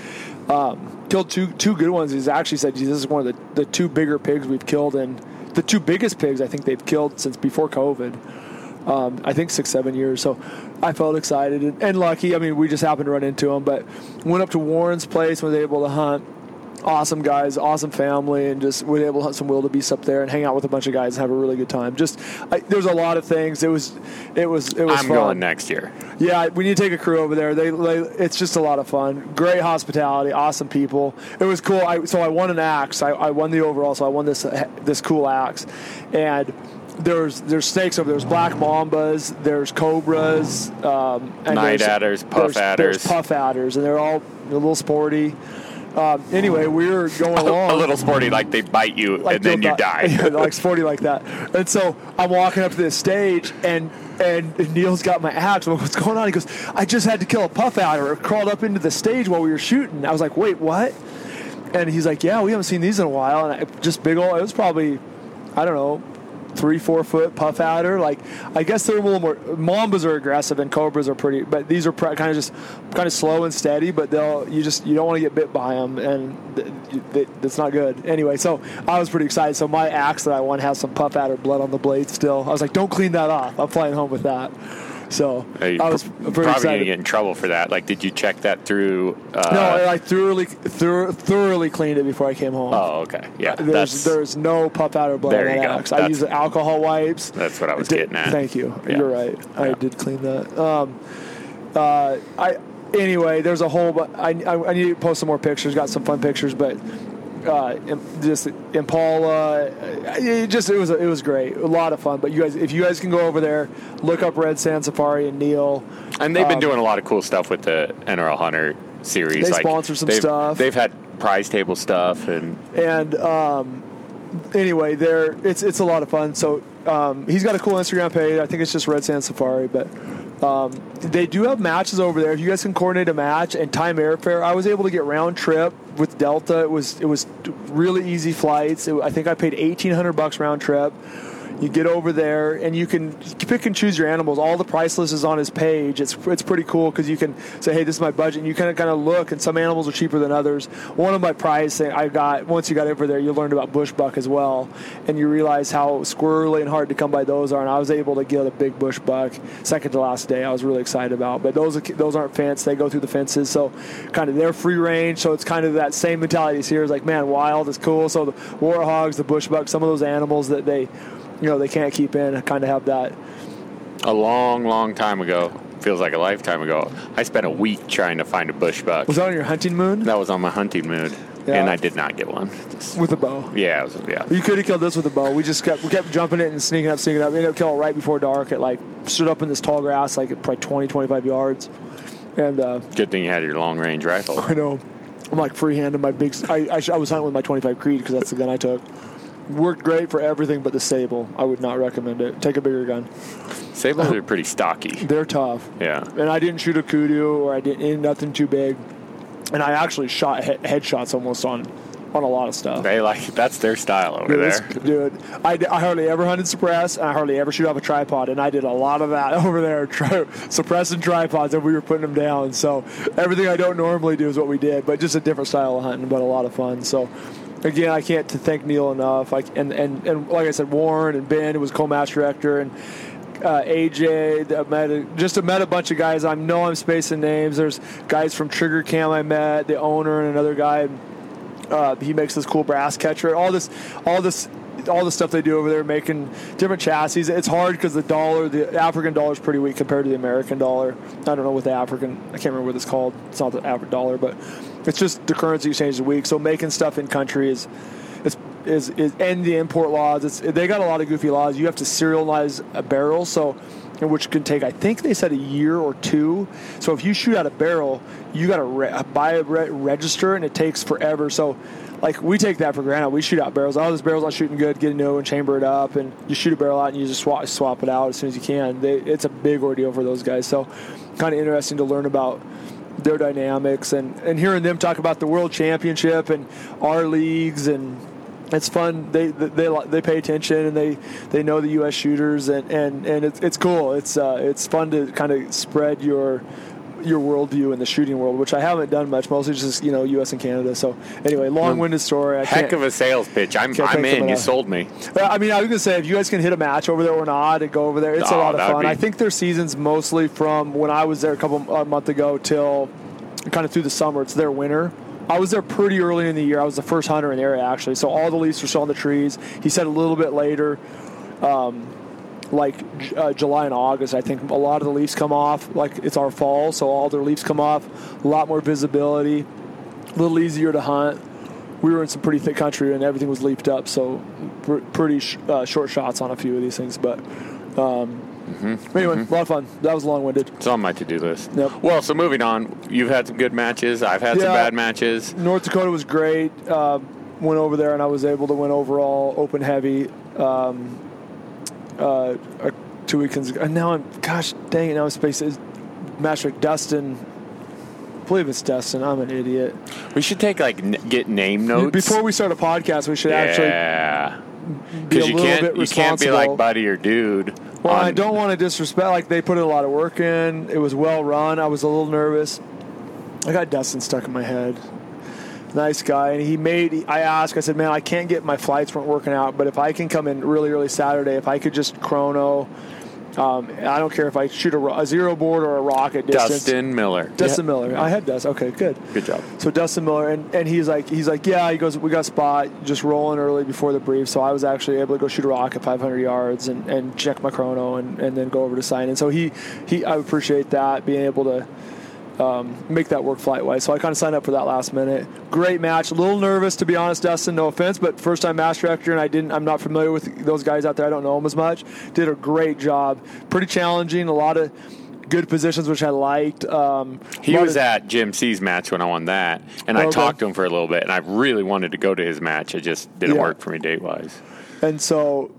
um, killed two two good ones. He's actually said, "Geez, this is one of the, the two bigger pigs we've killed, and the two biggest pigs I think they've killed since before COVID. Um, I think six seven years. So I felt excited and, and lucky. I mean, we just happened to run into them, but went up to Warren's place, was able to hunt awesome guys, awesome family, and just was able to hunt some wildebeest up there and hang out with a bunch of guys and have a really good time. Just I, there's a lot of things. It was it was it was I'm fun. going next year. Yeah, we need to take a crew over there. They, they it's just a lot of fun. Great hospitality, awesome people. It was cool. I, so I won an axe. I, I won the overall. So I won this this cool axe, and. There's there's snakes over there. There's black mambas. There's cobras. Um, and Night there's- adders, puff there's, adders. There's puff adders, and they're all a little sporty. Um, anyway, we were going along a little sporty, like they bite you and then you die. Like sporty like that. And so I'm walking up to this stage, and and Neil's got my axe. I'm like, What's going on? He goes, I just had to kill a puff adder. It crawled up into the stage while we were shooting. I was like, Wait, what? And he's like, Yeah, we haven't seen these in a while. And I, just big old. It was probably, I don't know. Three, four foot puff adder. Like, I guess they're a little more. Mambas are aggressive and cobras are pretty, but these are kind of just kind of slow and steady. But they'll you just you don't want to get bit by them, and th- th- that's not good. Anyway, so I was pretty excited. So my axe that I won has some puff adder blood on the blade still. I was like, don't clean that off. I'm flying home with that. So I was pr- pretty probably gonna get in trouble for that. Like, did you check that through? Uh, no, I thoroughly, thor- thoroughly cleaned it before I came home. oh, okay, yeah. There's there's no puff adder blood There on you that go. axe. I use alcohol wipes. that's what I was Did- getting at. Thank you. Yeah. You're right. I Yeah. did clean that. Um, uh, I anyway. There's a whole. I, I I need to post some more pictures. Got some fun pictures, but. Uh, just Impala, uh, it just it was it was great, a lot of fun. But you guys, if you guys can go over there, look up Red Sand Safari and Neil. And they've been Um, doing a lot of cool stuff with the NRL Hunter series. They like, sponsor some they've- stuff. They've had prize table stuff, and and um, anyway, there it's it's a lot of fun. So um, he's got a cool Instagram page. I think it's just Red Sand Safari, but um, they do have matches over there. If you guys can coordinate a match and time airfare, I was able to get round trip with Delta. It was it was really easy flights. It, I think I paid eighteen hundred bucks round trip. You get over there and you can pick and choose your animals. All the price list is on his page. It's it's pretty cool because you can say, "Hey, this is my budget." And you kind of kind of look, and some animals are cheaper than others. One of my prize I got once you got over there, you learned about bush buck as well, and you realize how squirrely and hard to come by those are. And I was able to get a big bush buck second to last day. I was really excited about. But those those aren't fenced; they go through the fences, so kind of they're free range. So it's kind of that same mentality here. Is like, man, wild is cool. So the warthogs, the bush buck, some of those animals that they you know they can't keep in kind of have that a long, long time ago, feels like a lifetime ago, I spent a week trying to find a bush buck. was that on your hunting moon That was on my hunting mood. Yeah. and I did not get one. Just- with a bow. yeah, it was, yeah. You could have killed this with a bow. We just kept we kept jumping it and sneaking up, sneaking up. We ended up killing it right before dark. At like stood up in this tall grass, like probably 20, 25 yards, and uh, Good thing you had your long range rifle. I know I'm like freehanding my big. I I, sh- I was hunting with my 25 Creed because that's the gun I took. Worked great for everything but the sable. I would not recommend it. Take a bigger gun. Sables are pretty stocky. They're tough. Yeah. and I didn't shoot a kudu or I didn't nothing too big, and I actually shot he- headshots almost on on a lot of stuff. They like that's their style over Dude, there. dude, I, I hardly ever hunted suppress, and I hardly ever shoot off a tripod, and I did a lot of that over there, tri- suppressing tripods, and we were putting them down. So everything I don't normally do is what we did, but just a different style of hunting, but a lot of fun. So again, I can't thank Neil enough. And, and and like I said, Warren and Ben who was co-match director, and uh, AJ, I met a, just met a bunch of guys. I know I'm spacing names. There's guys from Trigger Cam I met, the owner and another guy. Uh, he makes this cool brass catcher. All this, all this, all the stuff they do over there, making different chassis. It's hard because the dollar, the African dollar, is pretty weak compared to the American dollar. I don't know what the African. I can't remember what it's called. It's not the African dollar, but it's just the currency exchange is weak. So making stuff in country is. Is, is, is and the import laws. It's, they got a lot of goofy laws. You have to serialize a barrel, so which can take I think they said a year or two. So if you shoot out a barrel, you got to re- uh, buy a re- register, and it takes forever. So like we take that for granted. We shoot out barrels. Oh, this barrel's not shooting good. Get a new and chamber it up, and you shoot a barrel out, and you just swap swap it out as soon as you can. They, it's a big ordeal for those guys. So kind of interesting to learn about their dynamics and, and hearing them talk about the world championship and our leagues and it's fun. They they they pay attention and they, they know the U.S. shooters and, and, and it's, it's cool. It's uh, it's fun to kind of spread your your worldview in the shooting world, which I haven't done much. Mostly just you know U.S. and Canada. So anyway, long-winded story. I Heck of a sales pitch. I'm I'm in. You sold me. I mean, I was gonna say if you guys can hit a match over there or not, and go over there, it's a Oh, lot of fun. be- I think their season's mostly from when I was there a couple a month ago till kind of through the summer. It's their winter. I was there pretty early in the year. I was the first hunter in the area actually, so all the leaves were still on the trees. He said a little bit later, um, like uh, July and August. I think a lot of the leaves come off. Like it's our fall, so all their leaves come off. A lot more visibility, a little easier to hunt. We were in some pretty thick country and everything was leafed up, so pr- pretty sh- uh, short shots on a few of these things. But um, anyway, a lot of fun. That was long winded. It's on my to-do list. Yep. Well, so moving on, you've had some good matches. I've had some bad matches. North Dakota was great. Um, went over there and I was able to win overall open heavy. Um, uh, two weekends ago. And now I'm, gosh dang it, now I'm spacing. Master Dustin. I believe it's Dustin. I'm an idiot. We should take like n- get name notes Before we start a podcast, we should actually Yeah. be a Because you can't you can't be like buddy or dude. Well, I don't want to disrespect. Like they put a lot of work in. It was well run. I was a little nervous. I got Dustin stuck in my head. Nice guy, and he made. I asked. I said, "Man, I can't get my flights weren't working out, but if I can come in really early Saturday, if I could just chrono, um, I don't care if I shoot a, a zero board or a rocket distance." Dustin Miller. Dustin Miller. I had Dustin. Okay, good. Good job. So Dustin Miller, and, and he's like, he's like, yeah. He goes, we got a spot, just rolling early before the brief. So I was actually able to go shoot a rock at 500 yards and, and check my chrono and, and then go over to sign. And so he, he, I appreciate that being able to um, make that work flight wise. So I kind of signed up for that last minute. Great match. A little nervous to be honest, Dustin. No offense, but first time master director, and I didn't. I'm not familiar with those guys out there. I don't know them as much. Did a great job. Pretty challenging. A lot of good positions, which I liked. Um, He was of- at Jim C's match when I won that, and I talked to him for a little bit, and I really wanted to go to his match. It just didn't Yeah. work for me date wise. and so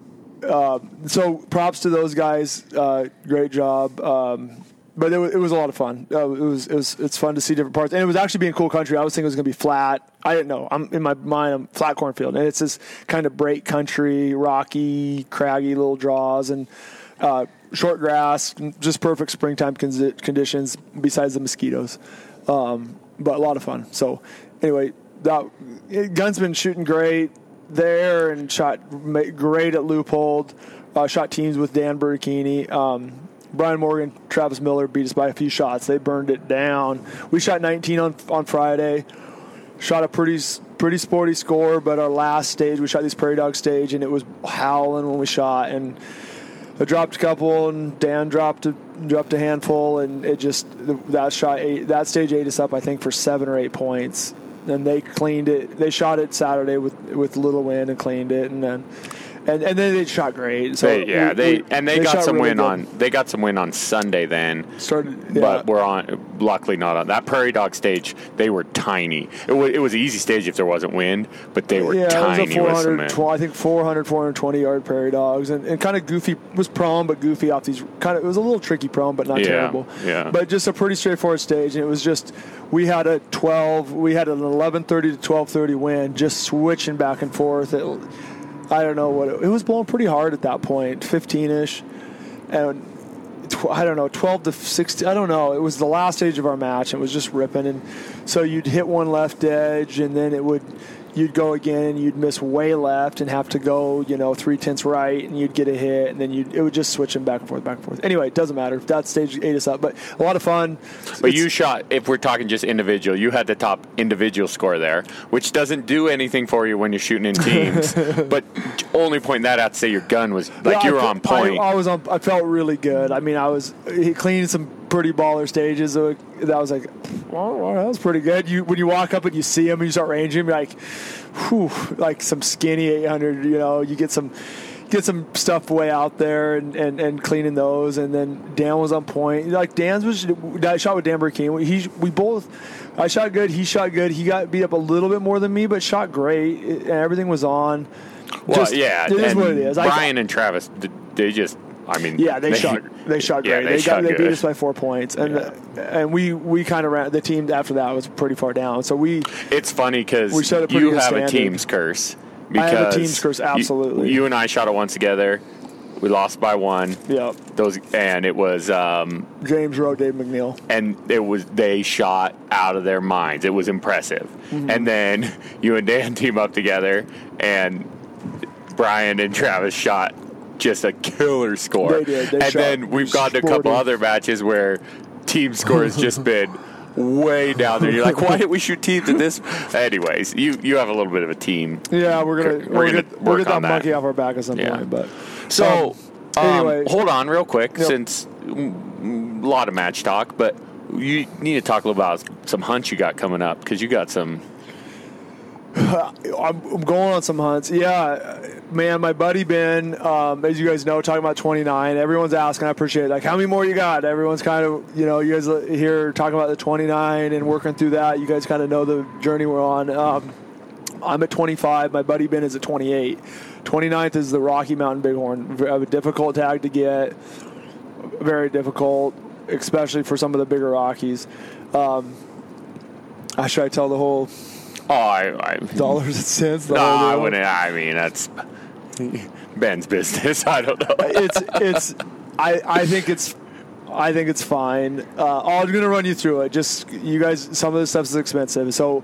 uh, so props to those guys uh, great job um, but it was, it was a lot of fun. Uh, it was it was it's fun to see different parts. And it was actually being cool country. I was thinking it was going to be flat. I didn't know. I'm in my mind i'm flat cornfield. And it's this kind of break country rocky craggy little draws and uh, short grass just perfect springtime con- conditions besides the mosquitoes. Um, but a lot of fun. So anyway that gun's been shooting great there and shot great at Leupold. Uh, shot teams with Dan Bertini. Um, Brian Morgan, Travis Miller beat us by a few shots. They burned it down. We shot 19 on on Friday. Shot a pretty pretty sporty score, but our last stage we shot this Prairie Dog stage, and it was howling when we shot. And I dropped a couple, and Dan dropped a dropped a handful, and it just that shot eight, that stage ate us up. I think for seven or eight points. and they cleaned it. They shot it Saturday with with little wind and cleaned it, and then and, and then they shot great. So They, yeah, we- they we- and they, got some really win good. on. They got some win on Sunday then. started, yeah. But we're on. Luckily, not on that Prairie Dog stage. They were tiny. It was, it was an easy stage if there wasn't wind, but they were yeah, tiny it was a 400. I think 400, 420 yard prairie dogs, and, and kind of goofy was prone, but goofy off these kind of. It was a little tricky prone, but not Yeah, terrible. yeah. But just a pretty straightforward stage, and it was just we had a 12, we had an 11:30 to 12:30 win, just switching back and forth. It, I don't know what it, it was blowing pretty hard at that point, 15 ish, and. tw- I don't know, 12 to 16. I don't know. It was the last stage of our match. It was just ripping, and so you'd hit one left edge, and then it would, you'd go again, and you'd miss way left, and have to go, you know, three tenths right, and you'd get a hit, and then you it would just switch them back and forth, back and forth. Anyway, it doesn't matter. That stage ate us up, but a lot of fun. But It's- you shot, if we're talking just individual, you had the top individual score there, which doesn't do anything for you when you're shooting in teams. but only point that out to say your gun was like Yeah, you were I, on point. I, I was on. I felt really good. I mean, I was he cleaned some pretty baller stages. That was like, well, well, that was pretty good. You when you walk up and you see him and you start ranging, you're like, whew, like some skinny 800. You know, you get some. Get some stuff way out there and, and, and cleaning those, and then Dan was on point. Like Dan's was, I shot with Dan Burkeen. He we both, I shot good. He shot good. He got beat up a little bit more than me, but shot great. And everything was on. well, Just- yeah, it is what it is. I- Brian and Travis, they just, I mean, Yeah, they, shot. They shot yeah, great. they they shot got, they beat us by four points, and and we we kind of ran. The team after that was pretty far down. So we It's funny because We set a pretty you have a team's curse. I Because have a team's curse, absolutely. You, and I shot it once together. We lost by one. yeah Those and it was um, James Rowe, Dave McNeil. and it was they shot out of their minds. It was impressive. Mm-hmm. And then you and Dan team up together, and Brian and Travis shot just a killer score. They did. They and then we've gone to a couple other matches where team score has just been way down there. You're like, why didn't we shoot teams at this? Anyways, you you have a little bit of a team. Yeah, we're gonna We're we'll gonna we'll work get that that. monkey off our back at some Yeah. point. But So, Um, um, anyway. hold on real quick, Yep. since a lot of match talk, but you need to talk a little about some hunts you got coming up because you got some. I'm, going on some hunts. Yeah, man, my buddy Ben, um, as you guys know, talking about 29. Everyone's asking. I appreciate it. Like, how many more you got? Everyone's kind of, you know, you guys here talking about the 29 and working through that. You guys kind of know the journey we're on. Um, I'm at 25. My buddy Ben is at 28. 29th is the Rocky Mountain Bighorn. A difficult tag to get. Very difficult, especially for some of the bigger Rockies. Um, should I tell the whole Oh, I, I dollars and cents? no, whole I wouldn't. I mean, that's Ben's business. I don't know. it's it's I I think it's I think it's fine. Uh, I'm gonna run you through it. Just you guys, some of this stuff is expensive. So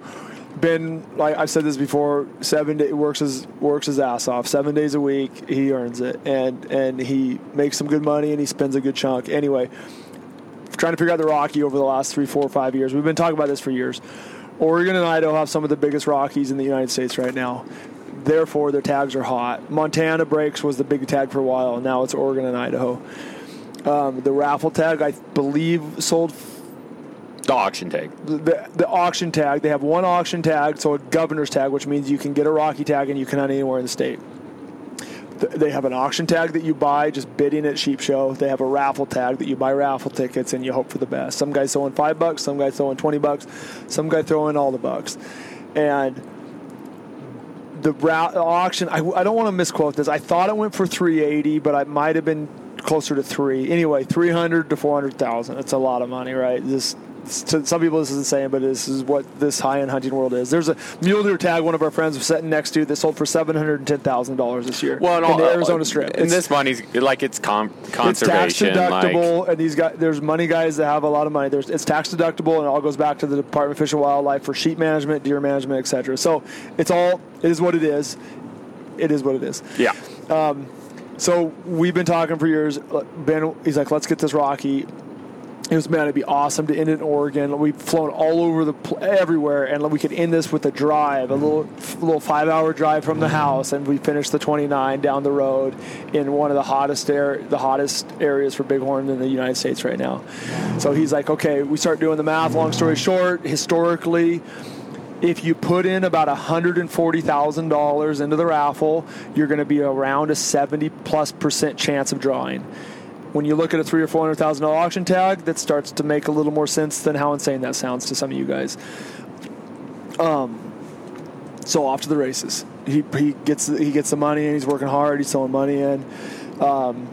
Ben, like I've said this before, seven day works his works his ass off. Seven days a week, he earns it, and and he makes some good money, and he spends a good chunk. Anyway, trying to figure out the Rocky over the last three, four, five years. We've been talking about this for years. Oregon and Idaho have some of the biggest Rockies in the United States right now. Therefore, their tags are hot. Montana Breaks was the big tag for a while. Now it's Oregon and Idaho. Um, the raffle tag, I believe, sold The auction tag. the, the auction tag. They have one auction tag, so a governor's tag, which means you can get a Rocky tag and you can hunt anywhere in the state. Th- They have an auction tag that you buy just bidding at sheep show. They have a raffle tag that you buy raffle tickets and you hope for the best. Some guys throwing five bucks, some guys throwing twenty bucks, some guy throwing all the bucks, and the ra- auction. I, I don't want to misquote this. I thought it went for three eighty, but I might have been closer to three. Anyway, three hundred to four hundred thousand. It's a lot of money, right? This to some people this isn't saying, but this is what this high-end hunting world is. There's a mule deer tag one of our friends was sitting next to that sold for seven hundred and ten thousand dollars this year Well, in all, the Arizona uh, Strip. And It's- this money's like it's con- it's tax conservation. like, deductible, and these guys. There's money guys that have a lot of money. There's it's tax deductible, and it all goes back to the Department of Fish and Wildlife for sheep management, deer management, etc. So it's all it is what it is. It is what it is. yeah. Um, so we've been talking for years. Ben, he's like, let's get this Rocky. It was man, it'd be awesome to end in Oregon. We've flown all over the pl- everywhere, and we could end this with a drive, a little little five hour drive from the house, and we finished the 29 down the road in one of the hottest air, the hottest areas for bighorn in the United States right now. So he's like, okay, we start doing the math. Long story short, historically, if you put in about $140,000 into the raffle, you're going to be around a 70 plus percent chance of drawing. When you look at a three or four hundred thousand dollar auction tag, that starts to make a little more sense than how insane that sounds to some of you guys. Um, so off to the races. He, he gets he gets the money and he's working hard. He's throwing money in, um,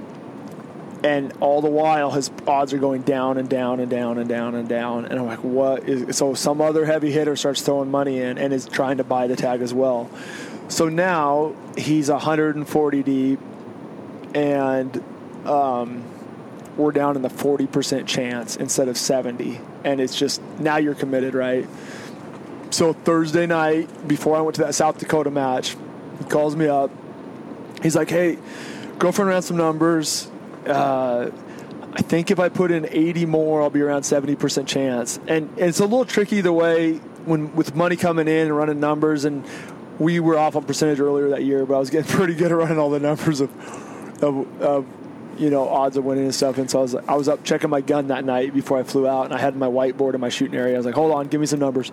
and all the while his odds are going down and down and down and down and down. And I'm like, what is? So some other heavy hitter starts throwing money in and is trying to buy the tag as well. So now he's 140 deep, and um, we're down in the 40% chance instead of 70. And it's just now you're committed, right? So Thursday night, before I went to that South Dakota match, he calls me up. He's like, "Hey, girlfriend ran some numbers. Uh, I think if I put in 80 more, I'll be around 70% chance." And, and it's a little tricky the way when with money coming in and running numbers, and we were off on percentage earlier that year, but I was getting pretty good at running all the numbers of of, of you know odds of winning and stuff. And so I was I was up checking my gun that night before I flew out, and I had my whiteboard in my shooting area. I was like, "Hold on, give me some numbers."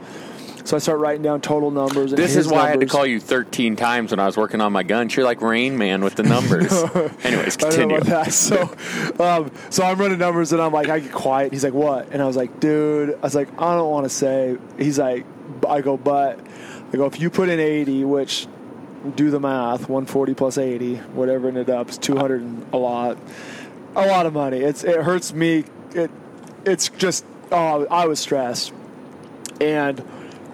So I start writing down total numbers. and This is why I had to call you 13 times when I was working on my guns. You're like Rain Man with the numbers. Anyways, I don't know continue. So, um, so I'm running numbers, and I'm like, I get quiet. He's like, "What?" And I was like, "Dude," I was like, "I don't want to say." He's like, "I go, but I go if you put in 80, which do the math, 140 plus 80, whatever ended up, is 200 and a lot, a lot of money. It's it hurts me. It it's just oh, I was stressed, and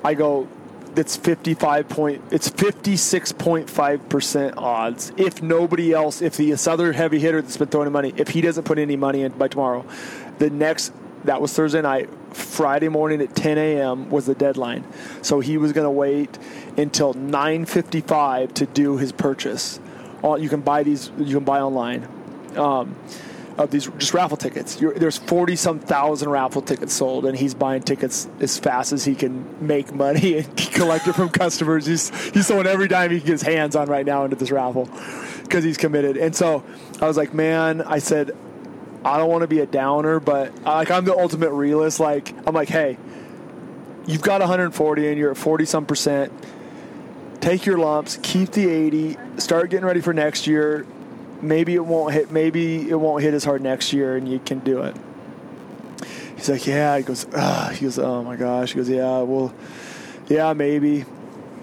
I go." It's 55 point. It's 56.5 percent odds. If nobody else, if the other heavy hitter that's been throwing money, if he doesn't put any money in by tomorrow, the next that was Thursday night. Friday morning at 10 a.m. was the deadline. So he was going to wait until 9:55 to do his purchase. You can buy these. You can buy online. Um, of these just raffle tickets. You're, there's 40 some thousand raffle tickets sold, and he's buying tickets as fast as he can make money and collect it from customers. He's he's throwing every dime he can get his hands on right now into this raffle because he's committed. And so I was like, man, I said, I don't want to be a downer, but uh, like I'm the ultimate realist. Like I'm like, hey, you've got 140 and you're at 40 some percent. Take your lumps, keep the 80, start getting ready for next year maybe it won't hit maybe it won't hit as hard next year and you can do it he's like yeah he goes Ugh. he goes oh my gosh he goes yeah well yeah maybe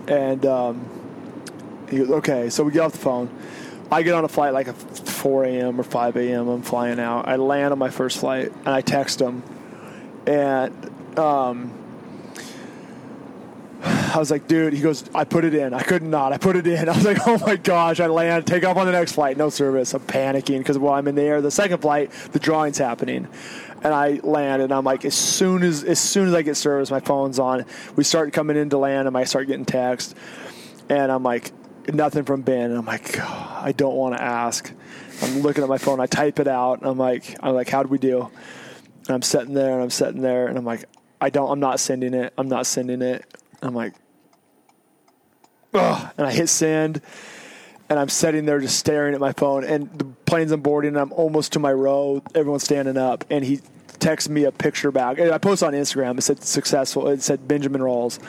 and um, he goes okay so we get off the phone i get on a flight like a 4 a.m or 5 a.m i'm flying out i land on my first flight and i text him and um, I was like, dude, he goes, I put it in. I could not. I put it in. I was like, oh my gosh, I land, take off on the next flight, no service. I'm panicking because while I'm in the air, the second flight, the drawing's happening. And I land and I'm like, as soon as as soon as I get service, my phone's on. We start coming into land and I start getting text. And I'm like, nothing from Ben. And I'm like, "God, I don't want to ask. I'm looking at my phone, I type it out, I'm like, I'm like, how'd we do? And I'm sitting there and I'm sitting there and I'm like, I don't I'm not sending it. I'm not sending it. I'm like, ugh, and I hit send, and I'm sitting there just staring at my phone, and the plane's on boarding, and I'm almost to my row. Everyone's standing up, and he texts me a picture back. And I post on Instagram. It said successful. It said Benjamin Rolls,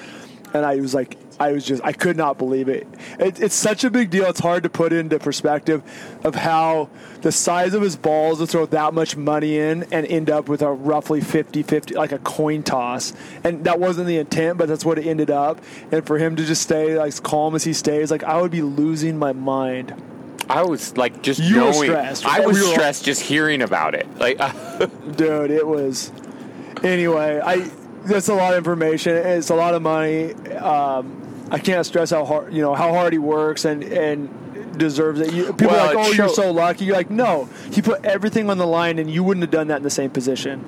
and I was like, I was just, I could not believe it. it. It's such a big deal. It's hard to put into perspective of how the size of his balls to throw that much money in and end up with a roughly 50-50, like a coin toss. And that wasn't the intent, but that's what it ended up. And for him to just stay like as calm as he stays, like I would be losing my mind. I was like just You were stressed. I was We were all- stressed just hearing about it. Like, dude it was anyway i that's a lot of information it's a lot of money um, i can't stress how hard you know how hard he works and and deserves it you, people Well, are like oh you're so lucky you're like no he put everything on the line and you wouldn't have done that in the same position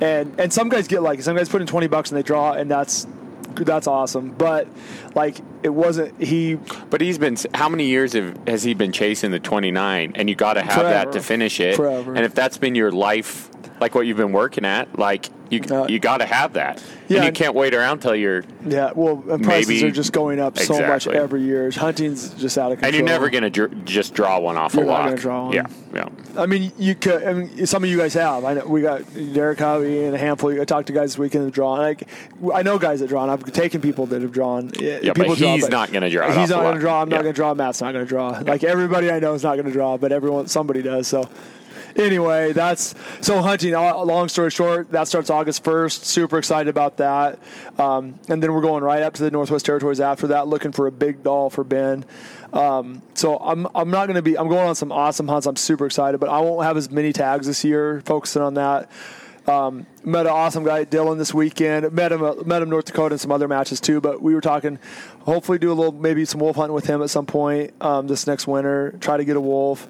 and and some guys get like some guys put in 20 bucks and they draw and that's that's awesome but like it wasn't he. But he's been how many years have, has he been chasing the 29? And you got to have Forever. that to finish it. Forever. And if that's been your life, like what you've been working at, like you Uh, you got to have that. yeah, and you can't wait around till you're. Yeah, well, and prices Maybe- are just going up so much every year. Hunting's just out of control. And you're never gonna dr- just draw one off You're a not walk. draw. Yeah, yeah. I mean, you could. I mean, some of you guys have. I know we got Derek Hobby and a handful. I talked to guys this weekend that draw. Like, I know guys that draw. And I've taken people that have drawn. Yeah, Yeah, people but he's not gonna draw He's not going to draw. I'm not going to draw. Matt's not going to draw. Like everybody I know is not going to draw, but everyone, somebody does. So. Anyway, that's so hunting. uh, Long story short, that starts August 1st. Super excited about that. Um, and then we're going right up to the Northwest Territories after that, looking for a big Dall for Ben. Um, so I'm I'm not going to be. I'm going on some awesome hunts. I'm super excited, but I won't have as many tags this year. Focusing on that. Um, met an awesome guy, Dylan, this weekend. Met him, met him North Dakota in some other matches too. But we were talking, hopefully do a little, maybe some wolf hunting with him at some point um, this next winter. Try to get a wolf.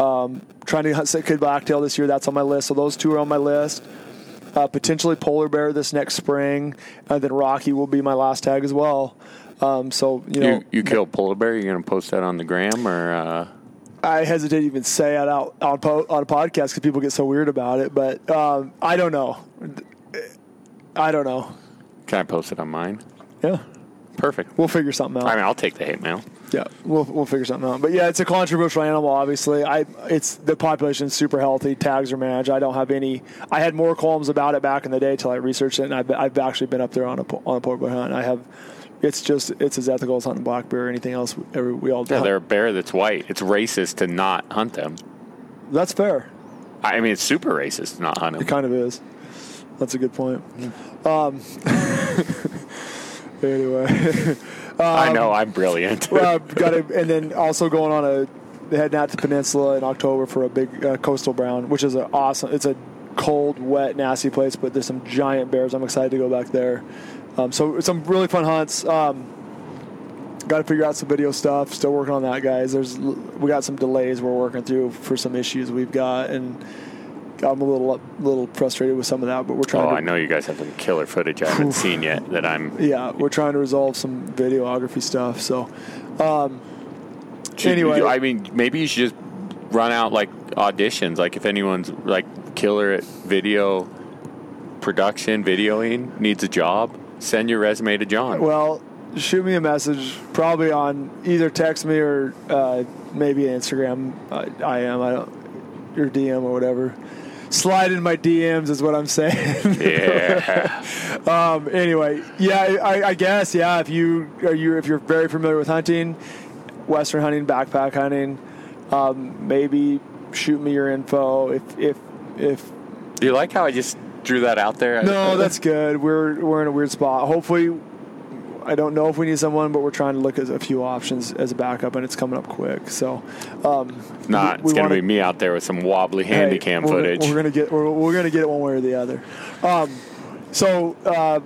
Um, trying to hunt kid blacktail this year. That's on my list. So those two are on my list. Uh, potentially polar bear this next spring, and then Rocky will be my last tag as well. Um, so you know, You you kill polar bear. You're gonna post that on the gram or? Uh, I hesitate to even say it out on, po- on a podcast because people get so weird about it. But um, I don't know. I don't know. can I post it on mine? Yeah, Perfect. we'll figure something out. I mean, I'll take the hate mail. Yeah, we'll we'll figure something out. But yeah, it's a controversial animal. Obviously, I it's the population is super healthy. Tags are managed. I don't have any. I had more columns about it back in the day till I researched it, and I've, I've actually been up there on a on a bear hunt. I have. It's just it's as ethical as hunting black bear or anything else. Every, we all do. Yeah, they're a bear that's white. It's racist to not hunt them. That's fair. I mean, it's super racist to not hunt them. It kind of is. That's a good point. Um, anyway. I know. I'm brilliant. well, got to, and then also going on a heading out to Peninsula in October for a big uh, coastal brown, which is an awesome. It's a cold, wet, nasty place, but there's some giant bears. I'm excited to go back there. Um, so some really fun hunts. Um, got to figure out some video stuff. Still working on that, guys. There's we got some delays we're working through for some issues we've got, and I'm a little little frustrated with some of that. But we're trying. Oh, to, I know you guys have some killer footage I haven't seen yet. That I'm. Yeah, we're trying to resolve some videography stuff. So, um, Should- Anyway. I mean, maybe you should just run out like auditions. Like if anyone's like killer at video production, videoing, needs a job, send your resume to Jon. well, shoot me a message, probably on either text me or uh, maybe Instagram. I, I am. I don't. Your DM or whatever. Slide in my DMs is what I'm saying. yeah. um, anyway, yeah, I, I guess yeah. If you are you if you're very familiar with hunting, western hunting, backpack hunting, um, maybe shoot me your info. If if if Do you like how I just drew that out there? No, that's good. We're we're in a weird spot. Hopefully, I don't know if we need someone, but we're trying to look at a few options as a backup, and it's coming up quick. So, um, not. we- It's gonna be me out there with some wobbly hey, handy cam we're- footage. We're gonna get we're, we're gonna get it one way or the other. Um, so, uh,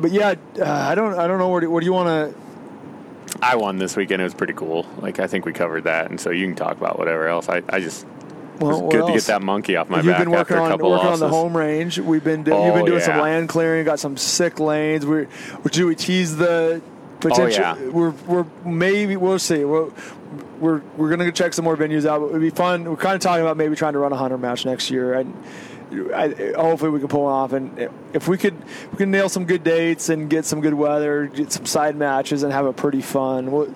but yeah, uh, I don't I don't know where do, what do you want to. I won this weekend. It was pretty cool. Like I think we covered that, and so you can talk about whatever else. I, I just Well, good to get that monkey off my You've back been working on working on the home range. We've been do, you've Oh, been doing some land clearing. Got some sick lanes. We're, do we tease the oh, potential? Oh, yeah. We're we're maybe we'll see. We're we're we're gonna check some more venues out. But it'd be fun. We're kind of talking about maybe trying to run a hunter match next year. And I, hopefully we can pull it off. And if we could we can nail some good dates and get some good weather, get some side matches, and have a pretty fun. We'll,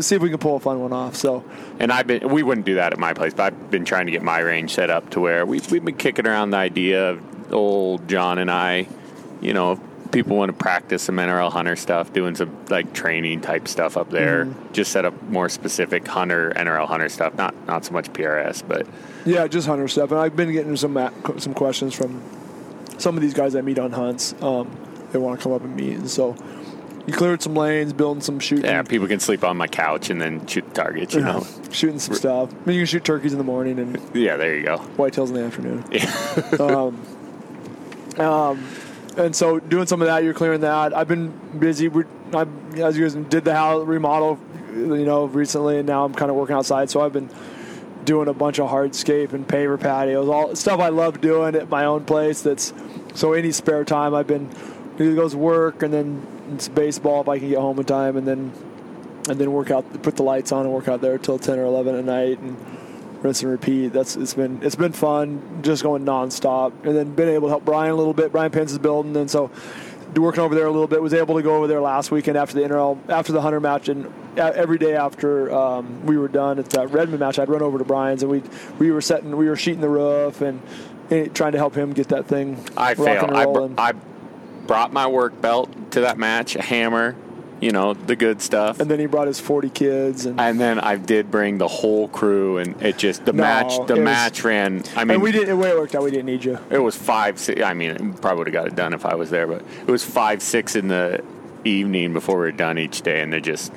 see if we can pull a fun one off. So. And I've been we wouldn't do that at my place, but I've been trying to get my range set up to where we we've been kicking around the idea of old Jon and I, you know, if people want to practice some NRL hunter stuff, doing some like training type stuff up there. Mm-hmm. Just set up more specific hunter NRL hunter stuff, not not so much PRS, but Yeah, just hunter stuff. And I've been getting some some questions from some of these guys I meet on hunts. Um, they want to come up and meet, and so you cleared some lanes, building some shooting. yeah, people can sleep on my couch and then shoot the targets, you know. shooting some stuff. I mean, you can shoot turkeys in the morning and Yeah, there you go. whitetails in the afternoon. Yeah. um, um, and so doing some of that, you're clearing that. I've been busy. We, I, as you guys did the house remodel, you know, recently, and now I'm kind of working outside. So I've been doing a bunch of hardscape and paver patios, all stuff I love doing at my own place. That's so any spare time I've been either goes work and then It's baseball if I can get home in time, and then and then work out, put the lights on, and work out there till ten or eleven at night, and rinse and repeat. That's it's been it's been fun, just going nonstop, and then been able to help Brian a little bit. Brian Pence is building, and so working over there a little bit. Was able to go over there last weekend after the NRL after the Hunter match, and every day after um, we were done at that Redmond match, I'd run over to Brian's, and we we were setting, we were sheeting the roof, and, and trying to help him get that thing. I failed. I, I brought my work belt to that match, a hammer, you know, the good stuff. And then he brought his 40 kids. And, and then I did bring the whole crew, and it just, the no, match, the match was, ran. I mean, and we didn't, the way it worked out, we didn't need you. It was five, six, I mean, probably would have got it done if I was there, but it was five, six in the evening before we were done each day, and they just,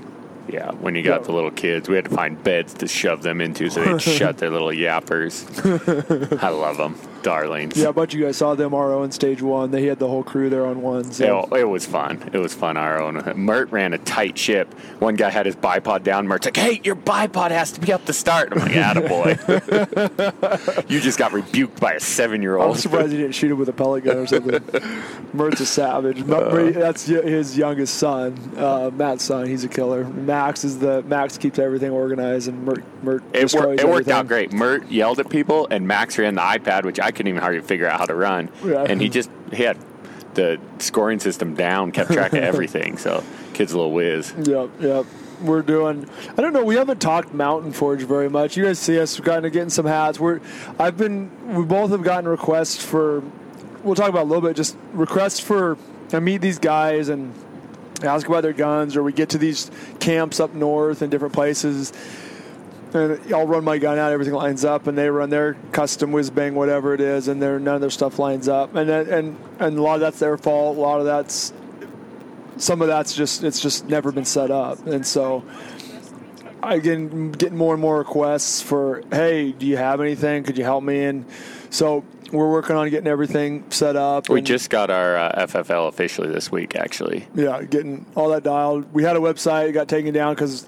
yeah, when you got yeah. the little kids, we had to find beds to shove them into so they'd shut their little yappers. I love them darlings. Yeah, a bunch of you guys saw them RO in stage one. They had the whole crew there on one. So. It, it was fun. It was fun RO. Mert ran a tight ship. One guy had his bipod down. Mert's like, hey, your bipod has to be up to start. I'm like, attaboy. you just got rebuked by a seven year old. I'm surprised he didn't shoot him with a pellet gun or something. Mert's a savage. Uh, That's his youngest son, uh, Matt's son. He's a killer. Max is the Max keeps everything organized, and Mert, Mert it, wor- it worked out great. Mert yelled at people, and Max ran the iPad, which I couldn't even hardly figure out how to run. Yeah. And he just he had the scoring system down, kept track of everything. So kid's a little whiz. Yep, yep. We're doing. I don't know. We haven't talked Mountain Forge very much. You guys see us kind of getting some hats. We're. I've been. We both have gotten requests for. We'll talk about a little bit. Just requests for. I meet these guys and ask about their guns, or we get to these camps up north in different places and I'll run my gun out, everything lines up, and they run their custom whiz bang, whatever it is, and their none of their stuff lines up, and and and a lot of that's their fault. A lot of that's some of that's just it's just never been set up, and so. I get getting more and more requests for, hey, do you have anything? Could you help me? And so we're working on getting everything set up. We just got our uh, FFL officially this week, actually. Yeah, getting all that dialed. We had a website, it got taken down because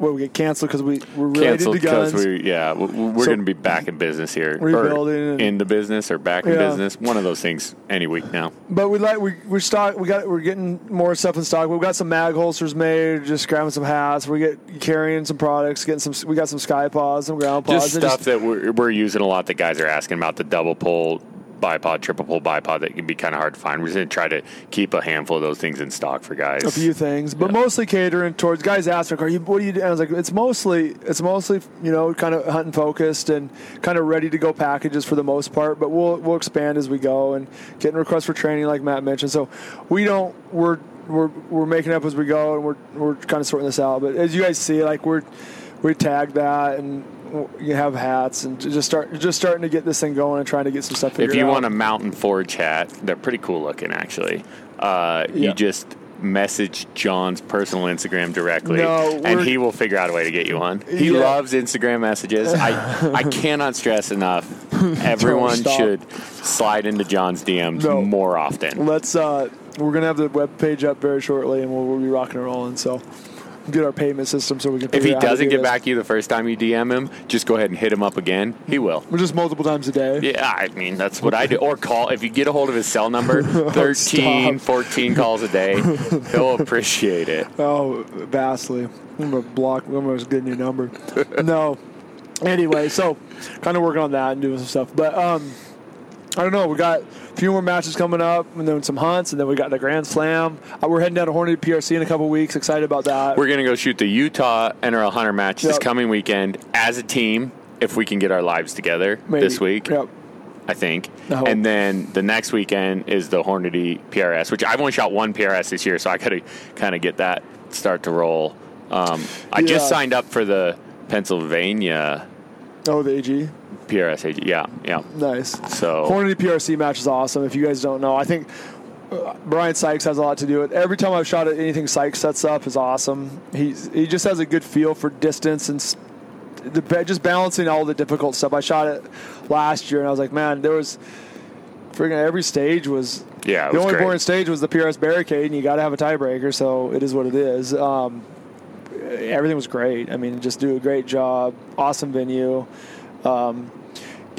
well, we get canceled because we we're related canceled to guns. We, yeah, we're so, going to be back in business here, rebuilding in the business or back in yeah. business. One of those things any week now. But we like we we stock. We got we're getting more stuff in stock. We've got some mag holsters made. Just grabbing some hats. We get carrying some products. Getting some. We got some sky paws, some ground paws. Just stuff that we're, we're using a lot. That guys are asking about the double pull bipod, triple pull bipod that can be kind of hard to find. We're just going to try to keep a handful of those things in stock for guys. A few things, but yeah. mostly catering towards guys. Ask, "Are you? What do you?" do? I was like, "It's mostly, it's mostly, you know, kind of hunting focused and kind of ready to go packages for the most part. But we'll we'll expand as we go and getting requests for training, like Matt mentioned. So we don't we're we're we're making up as we go, and we're we're kind of sorting this out. But as you guys see, like we're we tag that and you have hats and just start just starting to get this thing going and trying to get some stuff. If you out. want a Mountain Forge hat, they're pretty cool looking actually. Uh, yeah. You just message Jon's personal Instagram directly, no, and he will figure out a way to get you one. He yeah. loves Instagram messages. I I cannot stress enough. Everyone should slide into Jon's DMs no. more often. Let's. Uh, we're gonna have the web page up very shortly, and we'll, we'll be rocking and rolling. So get our payment system so we can. Pay. If he doesn't get back to you the first time you DM him, just go ahead and hit him up again. He will. We're just multiple times a day. Yeah, I mean that's what I do. Or call if you get a hold of his cell number, 13, 14 calls a day. He'll appreciate it. Oh, vastly. I'm gonna block. I'm gonna get your number. no. Anyway, so kind of working on that and doing some stuff, but um, I don't know. We got a few more matches coming up, and then some hunts, and then we got the Grand Slam. Uh, we're heading down to Hornady PRC in a couple weeks. Excited about that. We're gonna go shoot the Utah NRL Hunter match yep. this coming weekend as a team if we can get our lives together Maybe. this week. Yep. I think. I and then the next weekend is the Hornady PRS, which I've only shot one PRS this year, so I got to kind of get that start to roll. Um, I yeah. just signed up for the Pennsylvania. Oh, the AG. PRS yeah, yeah. Nice. So Hornady PRC match is awesome. If you guys don't know, I think uh, Brian Sykes has a lot to do with. It. Every time I've shot at anything Sykes sets up is awesome. He's he just has a good feel for distance and the, just balancing all the difficult stuff. I shot it last year and I was like, man, there was freaking every stage was yeah. the only great. boring stage was the PRS barricade, and you got to have a tiebreaker. So it is what it is. Um, everything was great. I mean, just do a great job. Awesome venue. Um,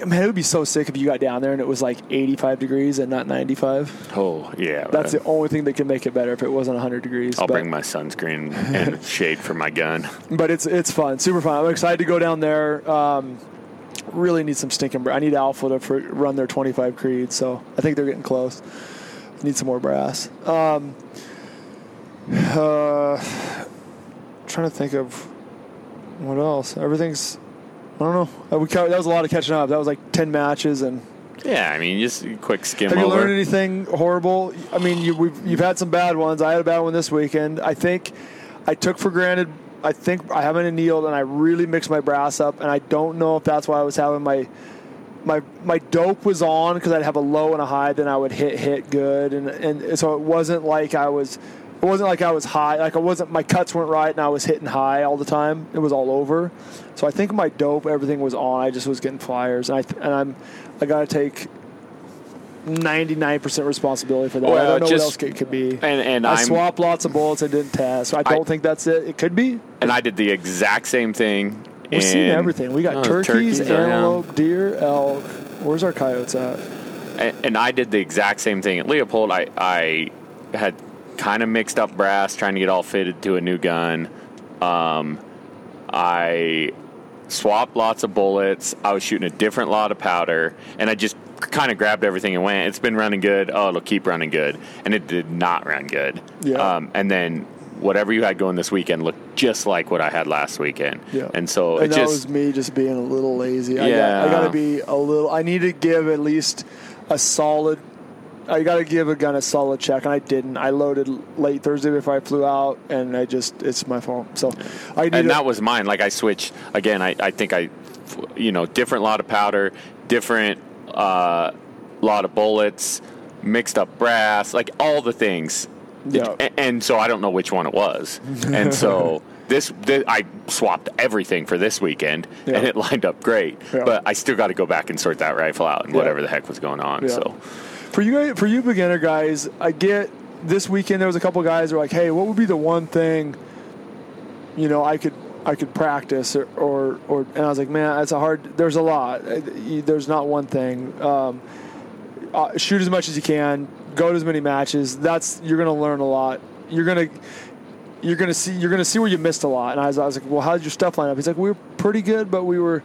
man, it would be so sick if you got down there and it was like 85 degrees and not 95. Oh yeah, That's uh, the only thing that can make it better if it wasn't 100 degrees. I'll but, bring my sunscreen and shade for my gun. but it's it's fun, super fun. I'm excited to go down there. Um, really need some stinking. I need Alpha to for, run their 25 Creed, so I think they're getting close. Need some more brass. Um, uh, trying to think of what else. Everything's. I don't know. Uh, We that was a lot of catching up. That was like 10 matches and. Yeah, I mean, just a quick skim Have you over. learned anything horrible? I mean, you, we've, you've had some bad ones. I had a bad one this weekend. I think I took for granted. I think I haven't annealed, and I really mixed my brass up, and I don't know if that's why I was having my my my dope was on because I'd have a low and a high, then I would hit hit good, and and so it wasn't like I was. It wasn't like I was high, like I wasn't. My cuts weren't right, and I was hitting high all the time. It was all over. So I think my dope, everything was on. I just was getting flyers, and I and I'm, I got to take 99% responsibility for that. I don't know just- what else it could be. and and I I'm swapped lots of bullets. I didn't test. So I don't think that's it. It could be. and I did the exact same thing. We're seeing and- everything. We got Oh, turkeys, turkeys, antelope, deer, elk. Where's our coyotes at? and, and I did the exact same thing at Leupold. I I had kind of mixed up brass, trying to get all fitted to a new gun. Um, I swapped lots of bullets. I was shooting a different lot of powder, and I just kind of grabbed everything and went. It's been running good. Oh, it'll keep running good, and it did not run good. Yeah. Um, and then whatever you had going this weekend looked just like what I had last weekend. Yeah. And so and it that just was me just being a little lazy. I got, Yeah. I got to be a little. I need to give at least a solid. I got to give a gun a solid check, and I didn't. I loaded late Thursday before I flew out, and I just it's my fault. So I and that was mine. Like I switched again. I, I think I, you know, different lot of powder, different uh, lot of bullets, mixed up brass, like all the things. Yeah. And, and so I don't know which one it was. and so this, this, I swapped everything for this weekend, Yeah. and it lined up great. Yeah. But I still got to go back and sort that rifle out and Yeah. whatever the heck was going on. So For you for you beginner guys, I get this weekend there was a couple guys were like, "Hey, what would be the one thing, you know, I could I could practice or or, or and I was like, "Man, that's a hard. There's a lot. There's not one thing. Um, uh, shoot as much as you can. Go to as many matches. That's you're gonna learn a lot. You're gonna you're gonna see you're gonna see where you missed a lot. And I was, I was like, well, how did your stuff line up? He's like, we were pretty good, but we were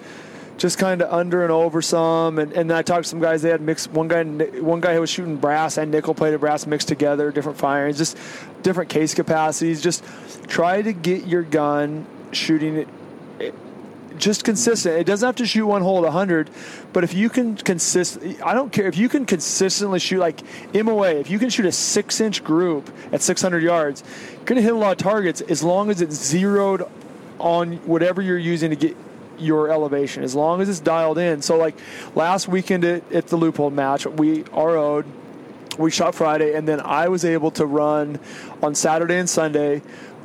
just kind of under and over some. And, and I talked to some guys. They had mixed. One guy one guy who was shooting brass and nickel plated brass mixed together, different firings, just different case capacities. Just try to get your gun shooting it just consistent. It doesn't have to shoot one hole at 100, but if you can consist, I don't care if you can consistently shoot like MOA. If you can shoot a six-inch group at 600 yards, you're gonna hit a lot of targets as long as it's zeroed on whatever you're using to get your elevation. As long as it's dialed in. So like last weekend at, at the Leupold match, we RO'd we shot Friday, and then I was able to run on Saturday and Sunday.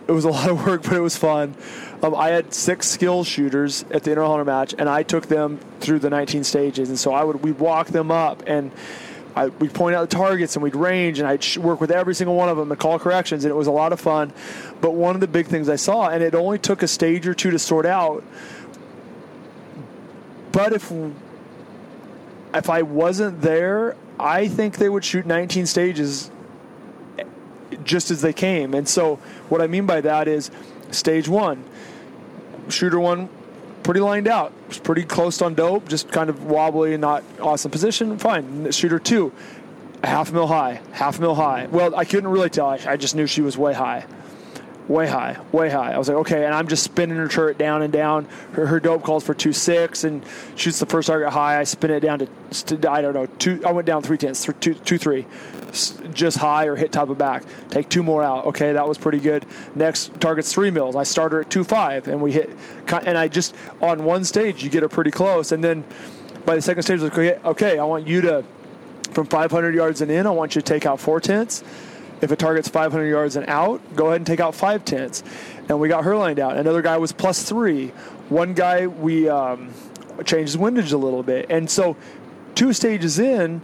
It was a lot of work, but it was fun. Um, I had six skill shooters at the NRL Hunter match, and I took them through the 19 stages. And so I would we'd walk them up, and I, we'd point out the targets, and we'd range, and I'd sh- work with every single one of them and call corrections, and it was a lot of fun. But one of the big things I saw, and it only took a stage or two to sort out. But if if I wasn't there, I think they would shoot 19 stages just as they came. And so, what I mean by that is stage one, shooter one, pretty lined out, was pretty close on dope, just kind of wobbly and not awesome position. Fine. Shooter two, a half mil high, half mil high. Well, I couldn't really tell. I just knew she was way high. Way high, way high. I was like, okay, and I'm just spinning her turret down and down. Her, her dope calls for two six and shoots the first target high. I spin it down to, to I don't know two. I went down three tenths, th- two two three, just high or hit top of back. Take two more out. Okay, that was pretty good. Next target's three mils. I start her at two five, and we hit. And I just on one stage you get her pretty close, and then by the second stage, like, okay, I want you to from 500 yards and in, I want you to take out four tenths. If a target's 500 yards and out, go ahead and take out five tenths. And we got her lined out. Another guy was plus three. One guy, we um, changed his windage a little bit. And so, two stages in,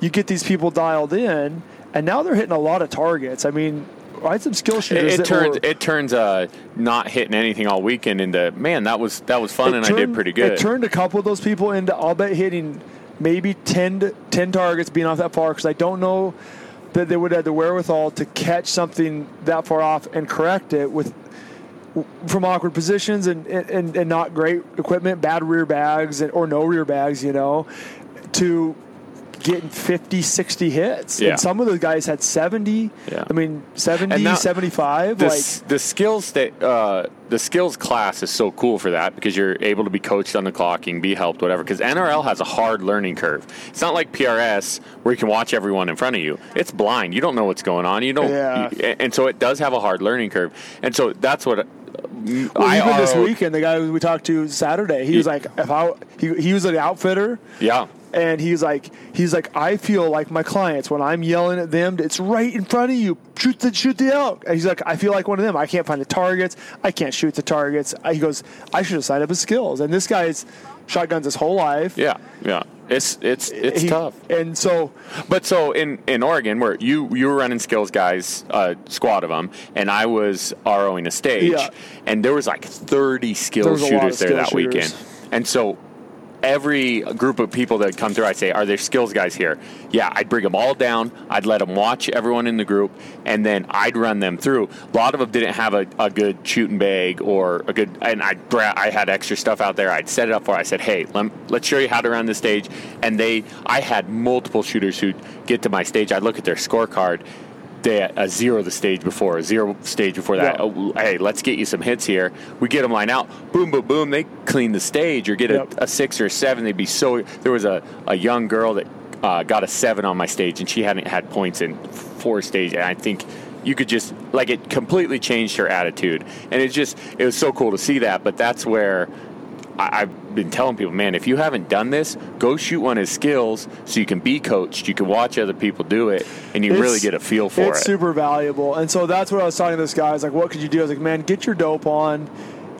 you get these people dialed in, and now they're hitting a lot of targets. I mean, I had some skill It, shooters. it that turns were- it turns uh, not hitting anything all weekend into man that was that was fun it and I did pretty good. It turned a couple of those people into I'll bet hitting maybe 10, to, 10 targets being off that far because I don't know that they would have the wherewithal to catch something that far off and correct it with from awkward positions and, and, and not great equipment, bad rear bags and, or no rear bags, you know, to getting 50, 60 hits. Yeah. And some of those guys had 70. Yeah. I mean, 70, And now- 75. the, like, the skills that uh, the skills class is so cool for that because you're able to be coached on the clocking, be helped, whatever. Because NRL has a hard learning curve. It's not like PRS where you can watch everyone in front of you. It's blind. You don't know what's going on. You don't. Yeah. you- and so it does have a hard learning curve. And so that's what. uh, Well, I even this weekend, the guy we talked to Saturday, he was like, if I, he, he was an outfitter, Yeah. And he's like, he's like, I feel like my clients when I'm yelling at them, it's right in front of you, shoot the shoot the elk. And he's like, I feel like one of them. I can't find the targets. I can't shoot the targets. He goes, I should have signed up his skills. And this guy's shotguns his whole life. Yeah. Yeah. It's it's it's He- tough. And so, But so in, in Oregon, where you you were running skills guys, a squad of them, and I was ROing a stage, Yeah. and there was like thirty skill There was a lot shooters there skill that shooters. weekend, and so every group of people that come through, I say, "Are there skills guys here?" Yeah, I'd bring them all down. I'd let them watch everyone in the group, and then I'd run them through. A lot of them didn't have a, a good shooting bag or a good, and I I had extra stuff out there. I'd set it up for. I said, "Hey, lem- let's show you how to run the stage." And they, I had multiple shooters who'd get to my stage. I'd look at their scorecard. They a zero the stage before, a zero stage before that. Yeah. Oh, hey, let's get you some hits here. We get them line out, boom, boom, boom. They clean the stage or get Yep. a, a six or a seven. They'd be so. There was a, a young girl that uh, got a seven on my stage, and she hadn't had points in four stages. And I think you could just like it completely changed her attitude, and it just it was so cool to see that. But that's where. I- I've been telling people, man, if you haven't done this, go shoot one of his skills so you can be coached, you can watch other people do it, and you It's- really get a feel for it's it. It's super valuable. And so that's what I was talking to this guy. I was like, what could you do? I was like, man, get your dope on.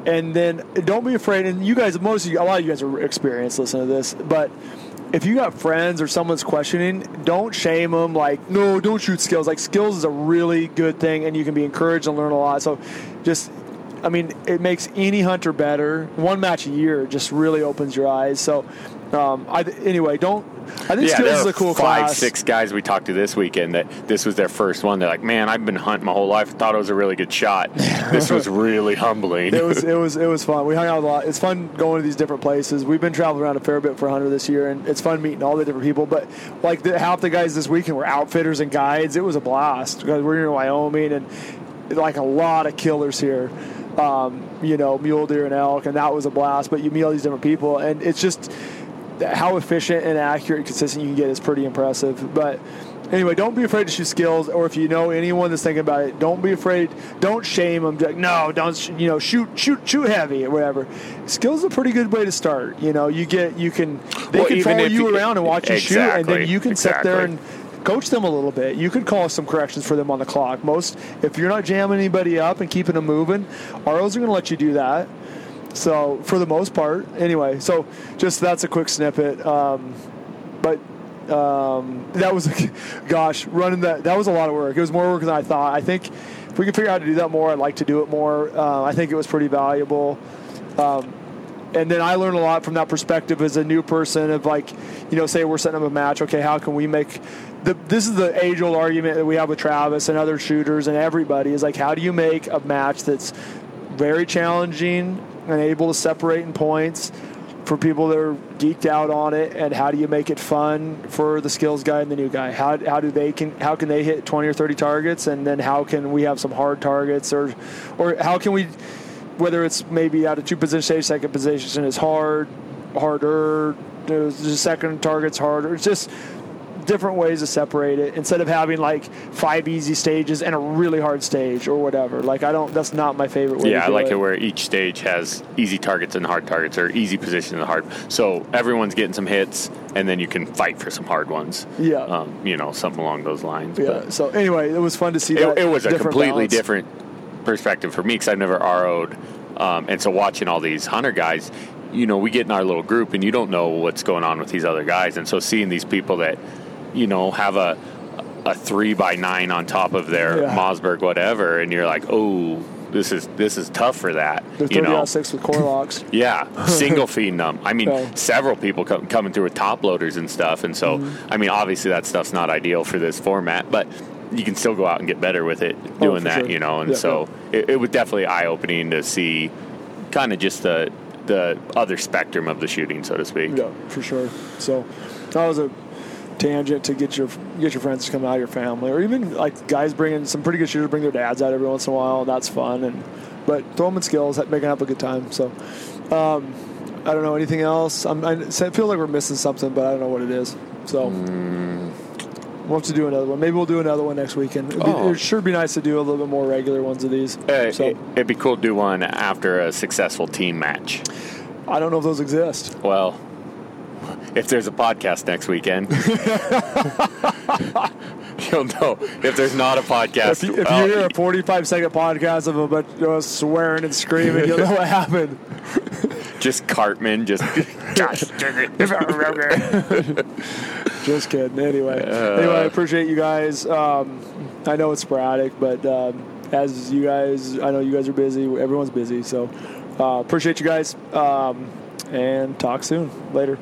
And then don't be afraid. And you guys, most of you, a lot of you guys are experienced listening to this, but if you got friends or someone's questioning, don't shame them. Like, no, don't shoot skills. Like, skills is a really good thing, and you can be encouraged and learn a lot. So, just, I mean, it makes any hunter better. One match a year just really opens your eyes. So, um, I anyway, don't. I think yeah, skills is a cool five, class. six guys we talked to this weekend that this was their first one. They're like, "Man, I've been hunting my whole life. Thought it was a really good shot. this was really humbling." it was it was it was fun. We hung out a lot. It's fun going to these different places. We've been traveling around a fair bit for Hunter this year, and it's fun meeting all the different people. But like the, half the guys this weekend were outfitters and guides. It was a blast because we're in Wyoming and like a lot of killers here. Um, you know, mule deer and elk, and that was a blast. But you meet all these different people, and it's just how efficient and accurate and consistent you can get is pretty impressive. But anyway, don't be afraid to shoot skills, or if you know anyone that's thinking about it, don't be afraid. Don't shame them. Like, no, don't sh- you know shoot shoot shoot heavy or whatever. Skills is a pretty good way to start. You know, you get you can they Well, can follow you you- around and watch you shoot, and then you can sit there and coach them a little bit. You could call some corrections for them on the clock. Most, if you're not jamming anybody up and keeping them moving, ROs are going to let you do that. So for the most part, anyway. So just that's a quick snippet. Um, but um, that was, gosh, running that that was a lot of work. It was more work than I thought. I think if we can figure out how to do that more, I'd like to do it more. Uh, I think it was pretty valuable. Um, and then I learned a lot from that perspective as a new person of like, you know, say we're setting up a match. Okay, how can we make the? This is the age old argument that we have with Travis and other shooters and everybody is like, how do you make a match that's very challenging and able to separate in points for people that are geeked out on it, and how do you make it fun for the skills guy and the new guy? How, how do they can how can they hit twenty or thirty targets, and then how can we have some hard targets, or or how can we whether it's maybe out of two position stage, second position is hard, harder, the second target's harder. It's just different ways to separate it instead of having like five easy stages and a really hard stage or whatever. Like I don't. That's not my favorite way. Yeah, I like it. it where each stage has easy targets and hard targets, or easy positions and hard. So everyone's getting some hits, and then you can fight for some hard ones. Yeah. um, you know, something along those lines. Yeah. But So anyway, it was fun to see. that it, it was a completely balance. different perspective for me because I've never RO'd, um, and so watching all these hunter guys, you know, we get in our little group, and you don't know what's going on with these other guys, and so seeing these people that, you know, have a a three by nine on top of their Yeah. Mossberg whatever, and you're like, oh, this is this is tough for that. They're you know, six with Core-Lokts. yeah, single feeding them. I mean, Yeah. several people coming through with top loaders and stuff, and so Mm-hmm. I mean, obviously that stuff's not ideal for this format, but you can still go out and get better with it doing Oh, that, sure. you know. And Yeah, so It, it was definitely eye opening to see kind of just the the other spectrum of the shooting, so to speak. Yeah, for sure. So that was a tangent to get your get your friends to come out, your family, or even like guys bringing some pretty good shooters bring their dads out every once in a while, that's fun. And but throwing in skills, making up a good time. So um, I don't know anything else. I'm, I feel like we're missing something, but I don't know what it is. So. We'll have to do another one. Maybe we'll do another one next weekend. It'd, be, Oh. it'd sure be nice to do a little bit more regular ones of these. Uh, so it'd be cool to do one after a successful team match. I don't know if those exist. Well, if there's a podcast next weekend, you'll know. If there's not a podcast, If you, if you hear a 45 second podcast of a bunch of swearing and screaming, you'll know what happened. just Cartman, just gosh, dang it. Just kidding. Anyway, anyway, I appreciate you guys. Um, I know it's sporadic, but um, as you guys, I know you guys are busy. Everyone's busy, so uh, appreciate you guys. Um, and talk soon. Later.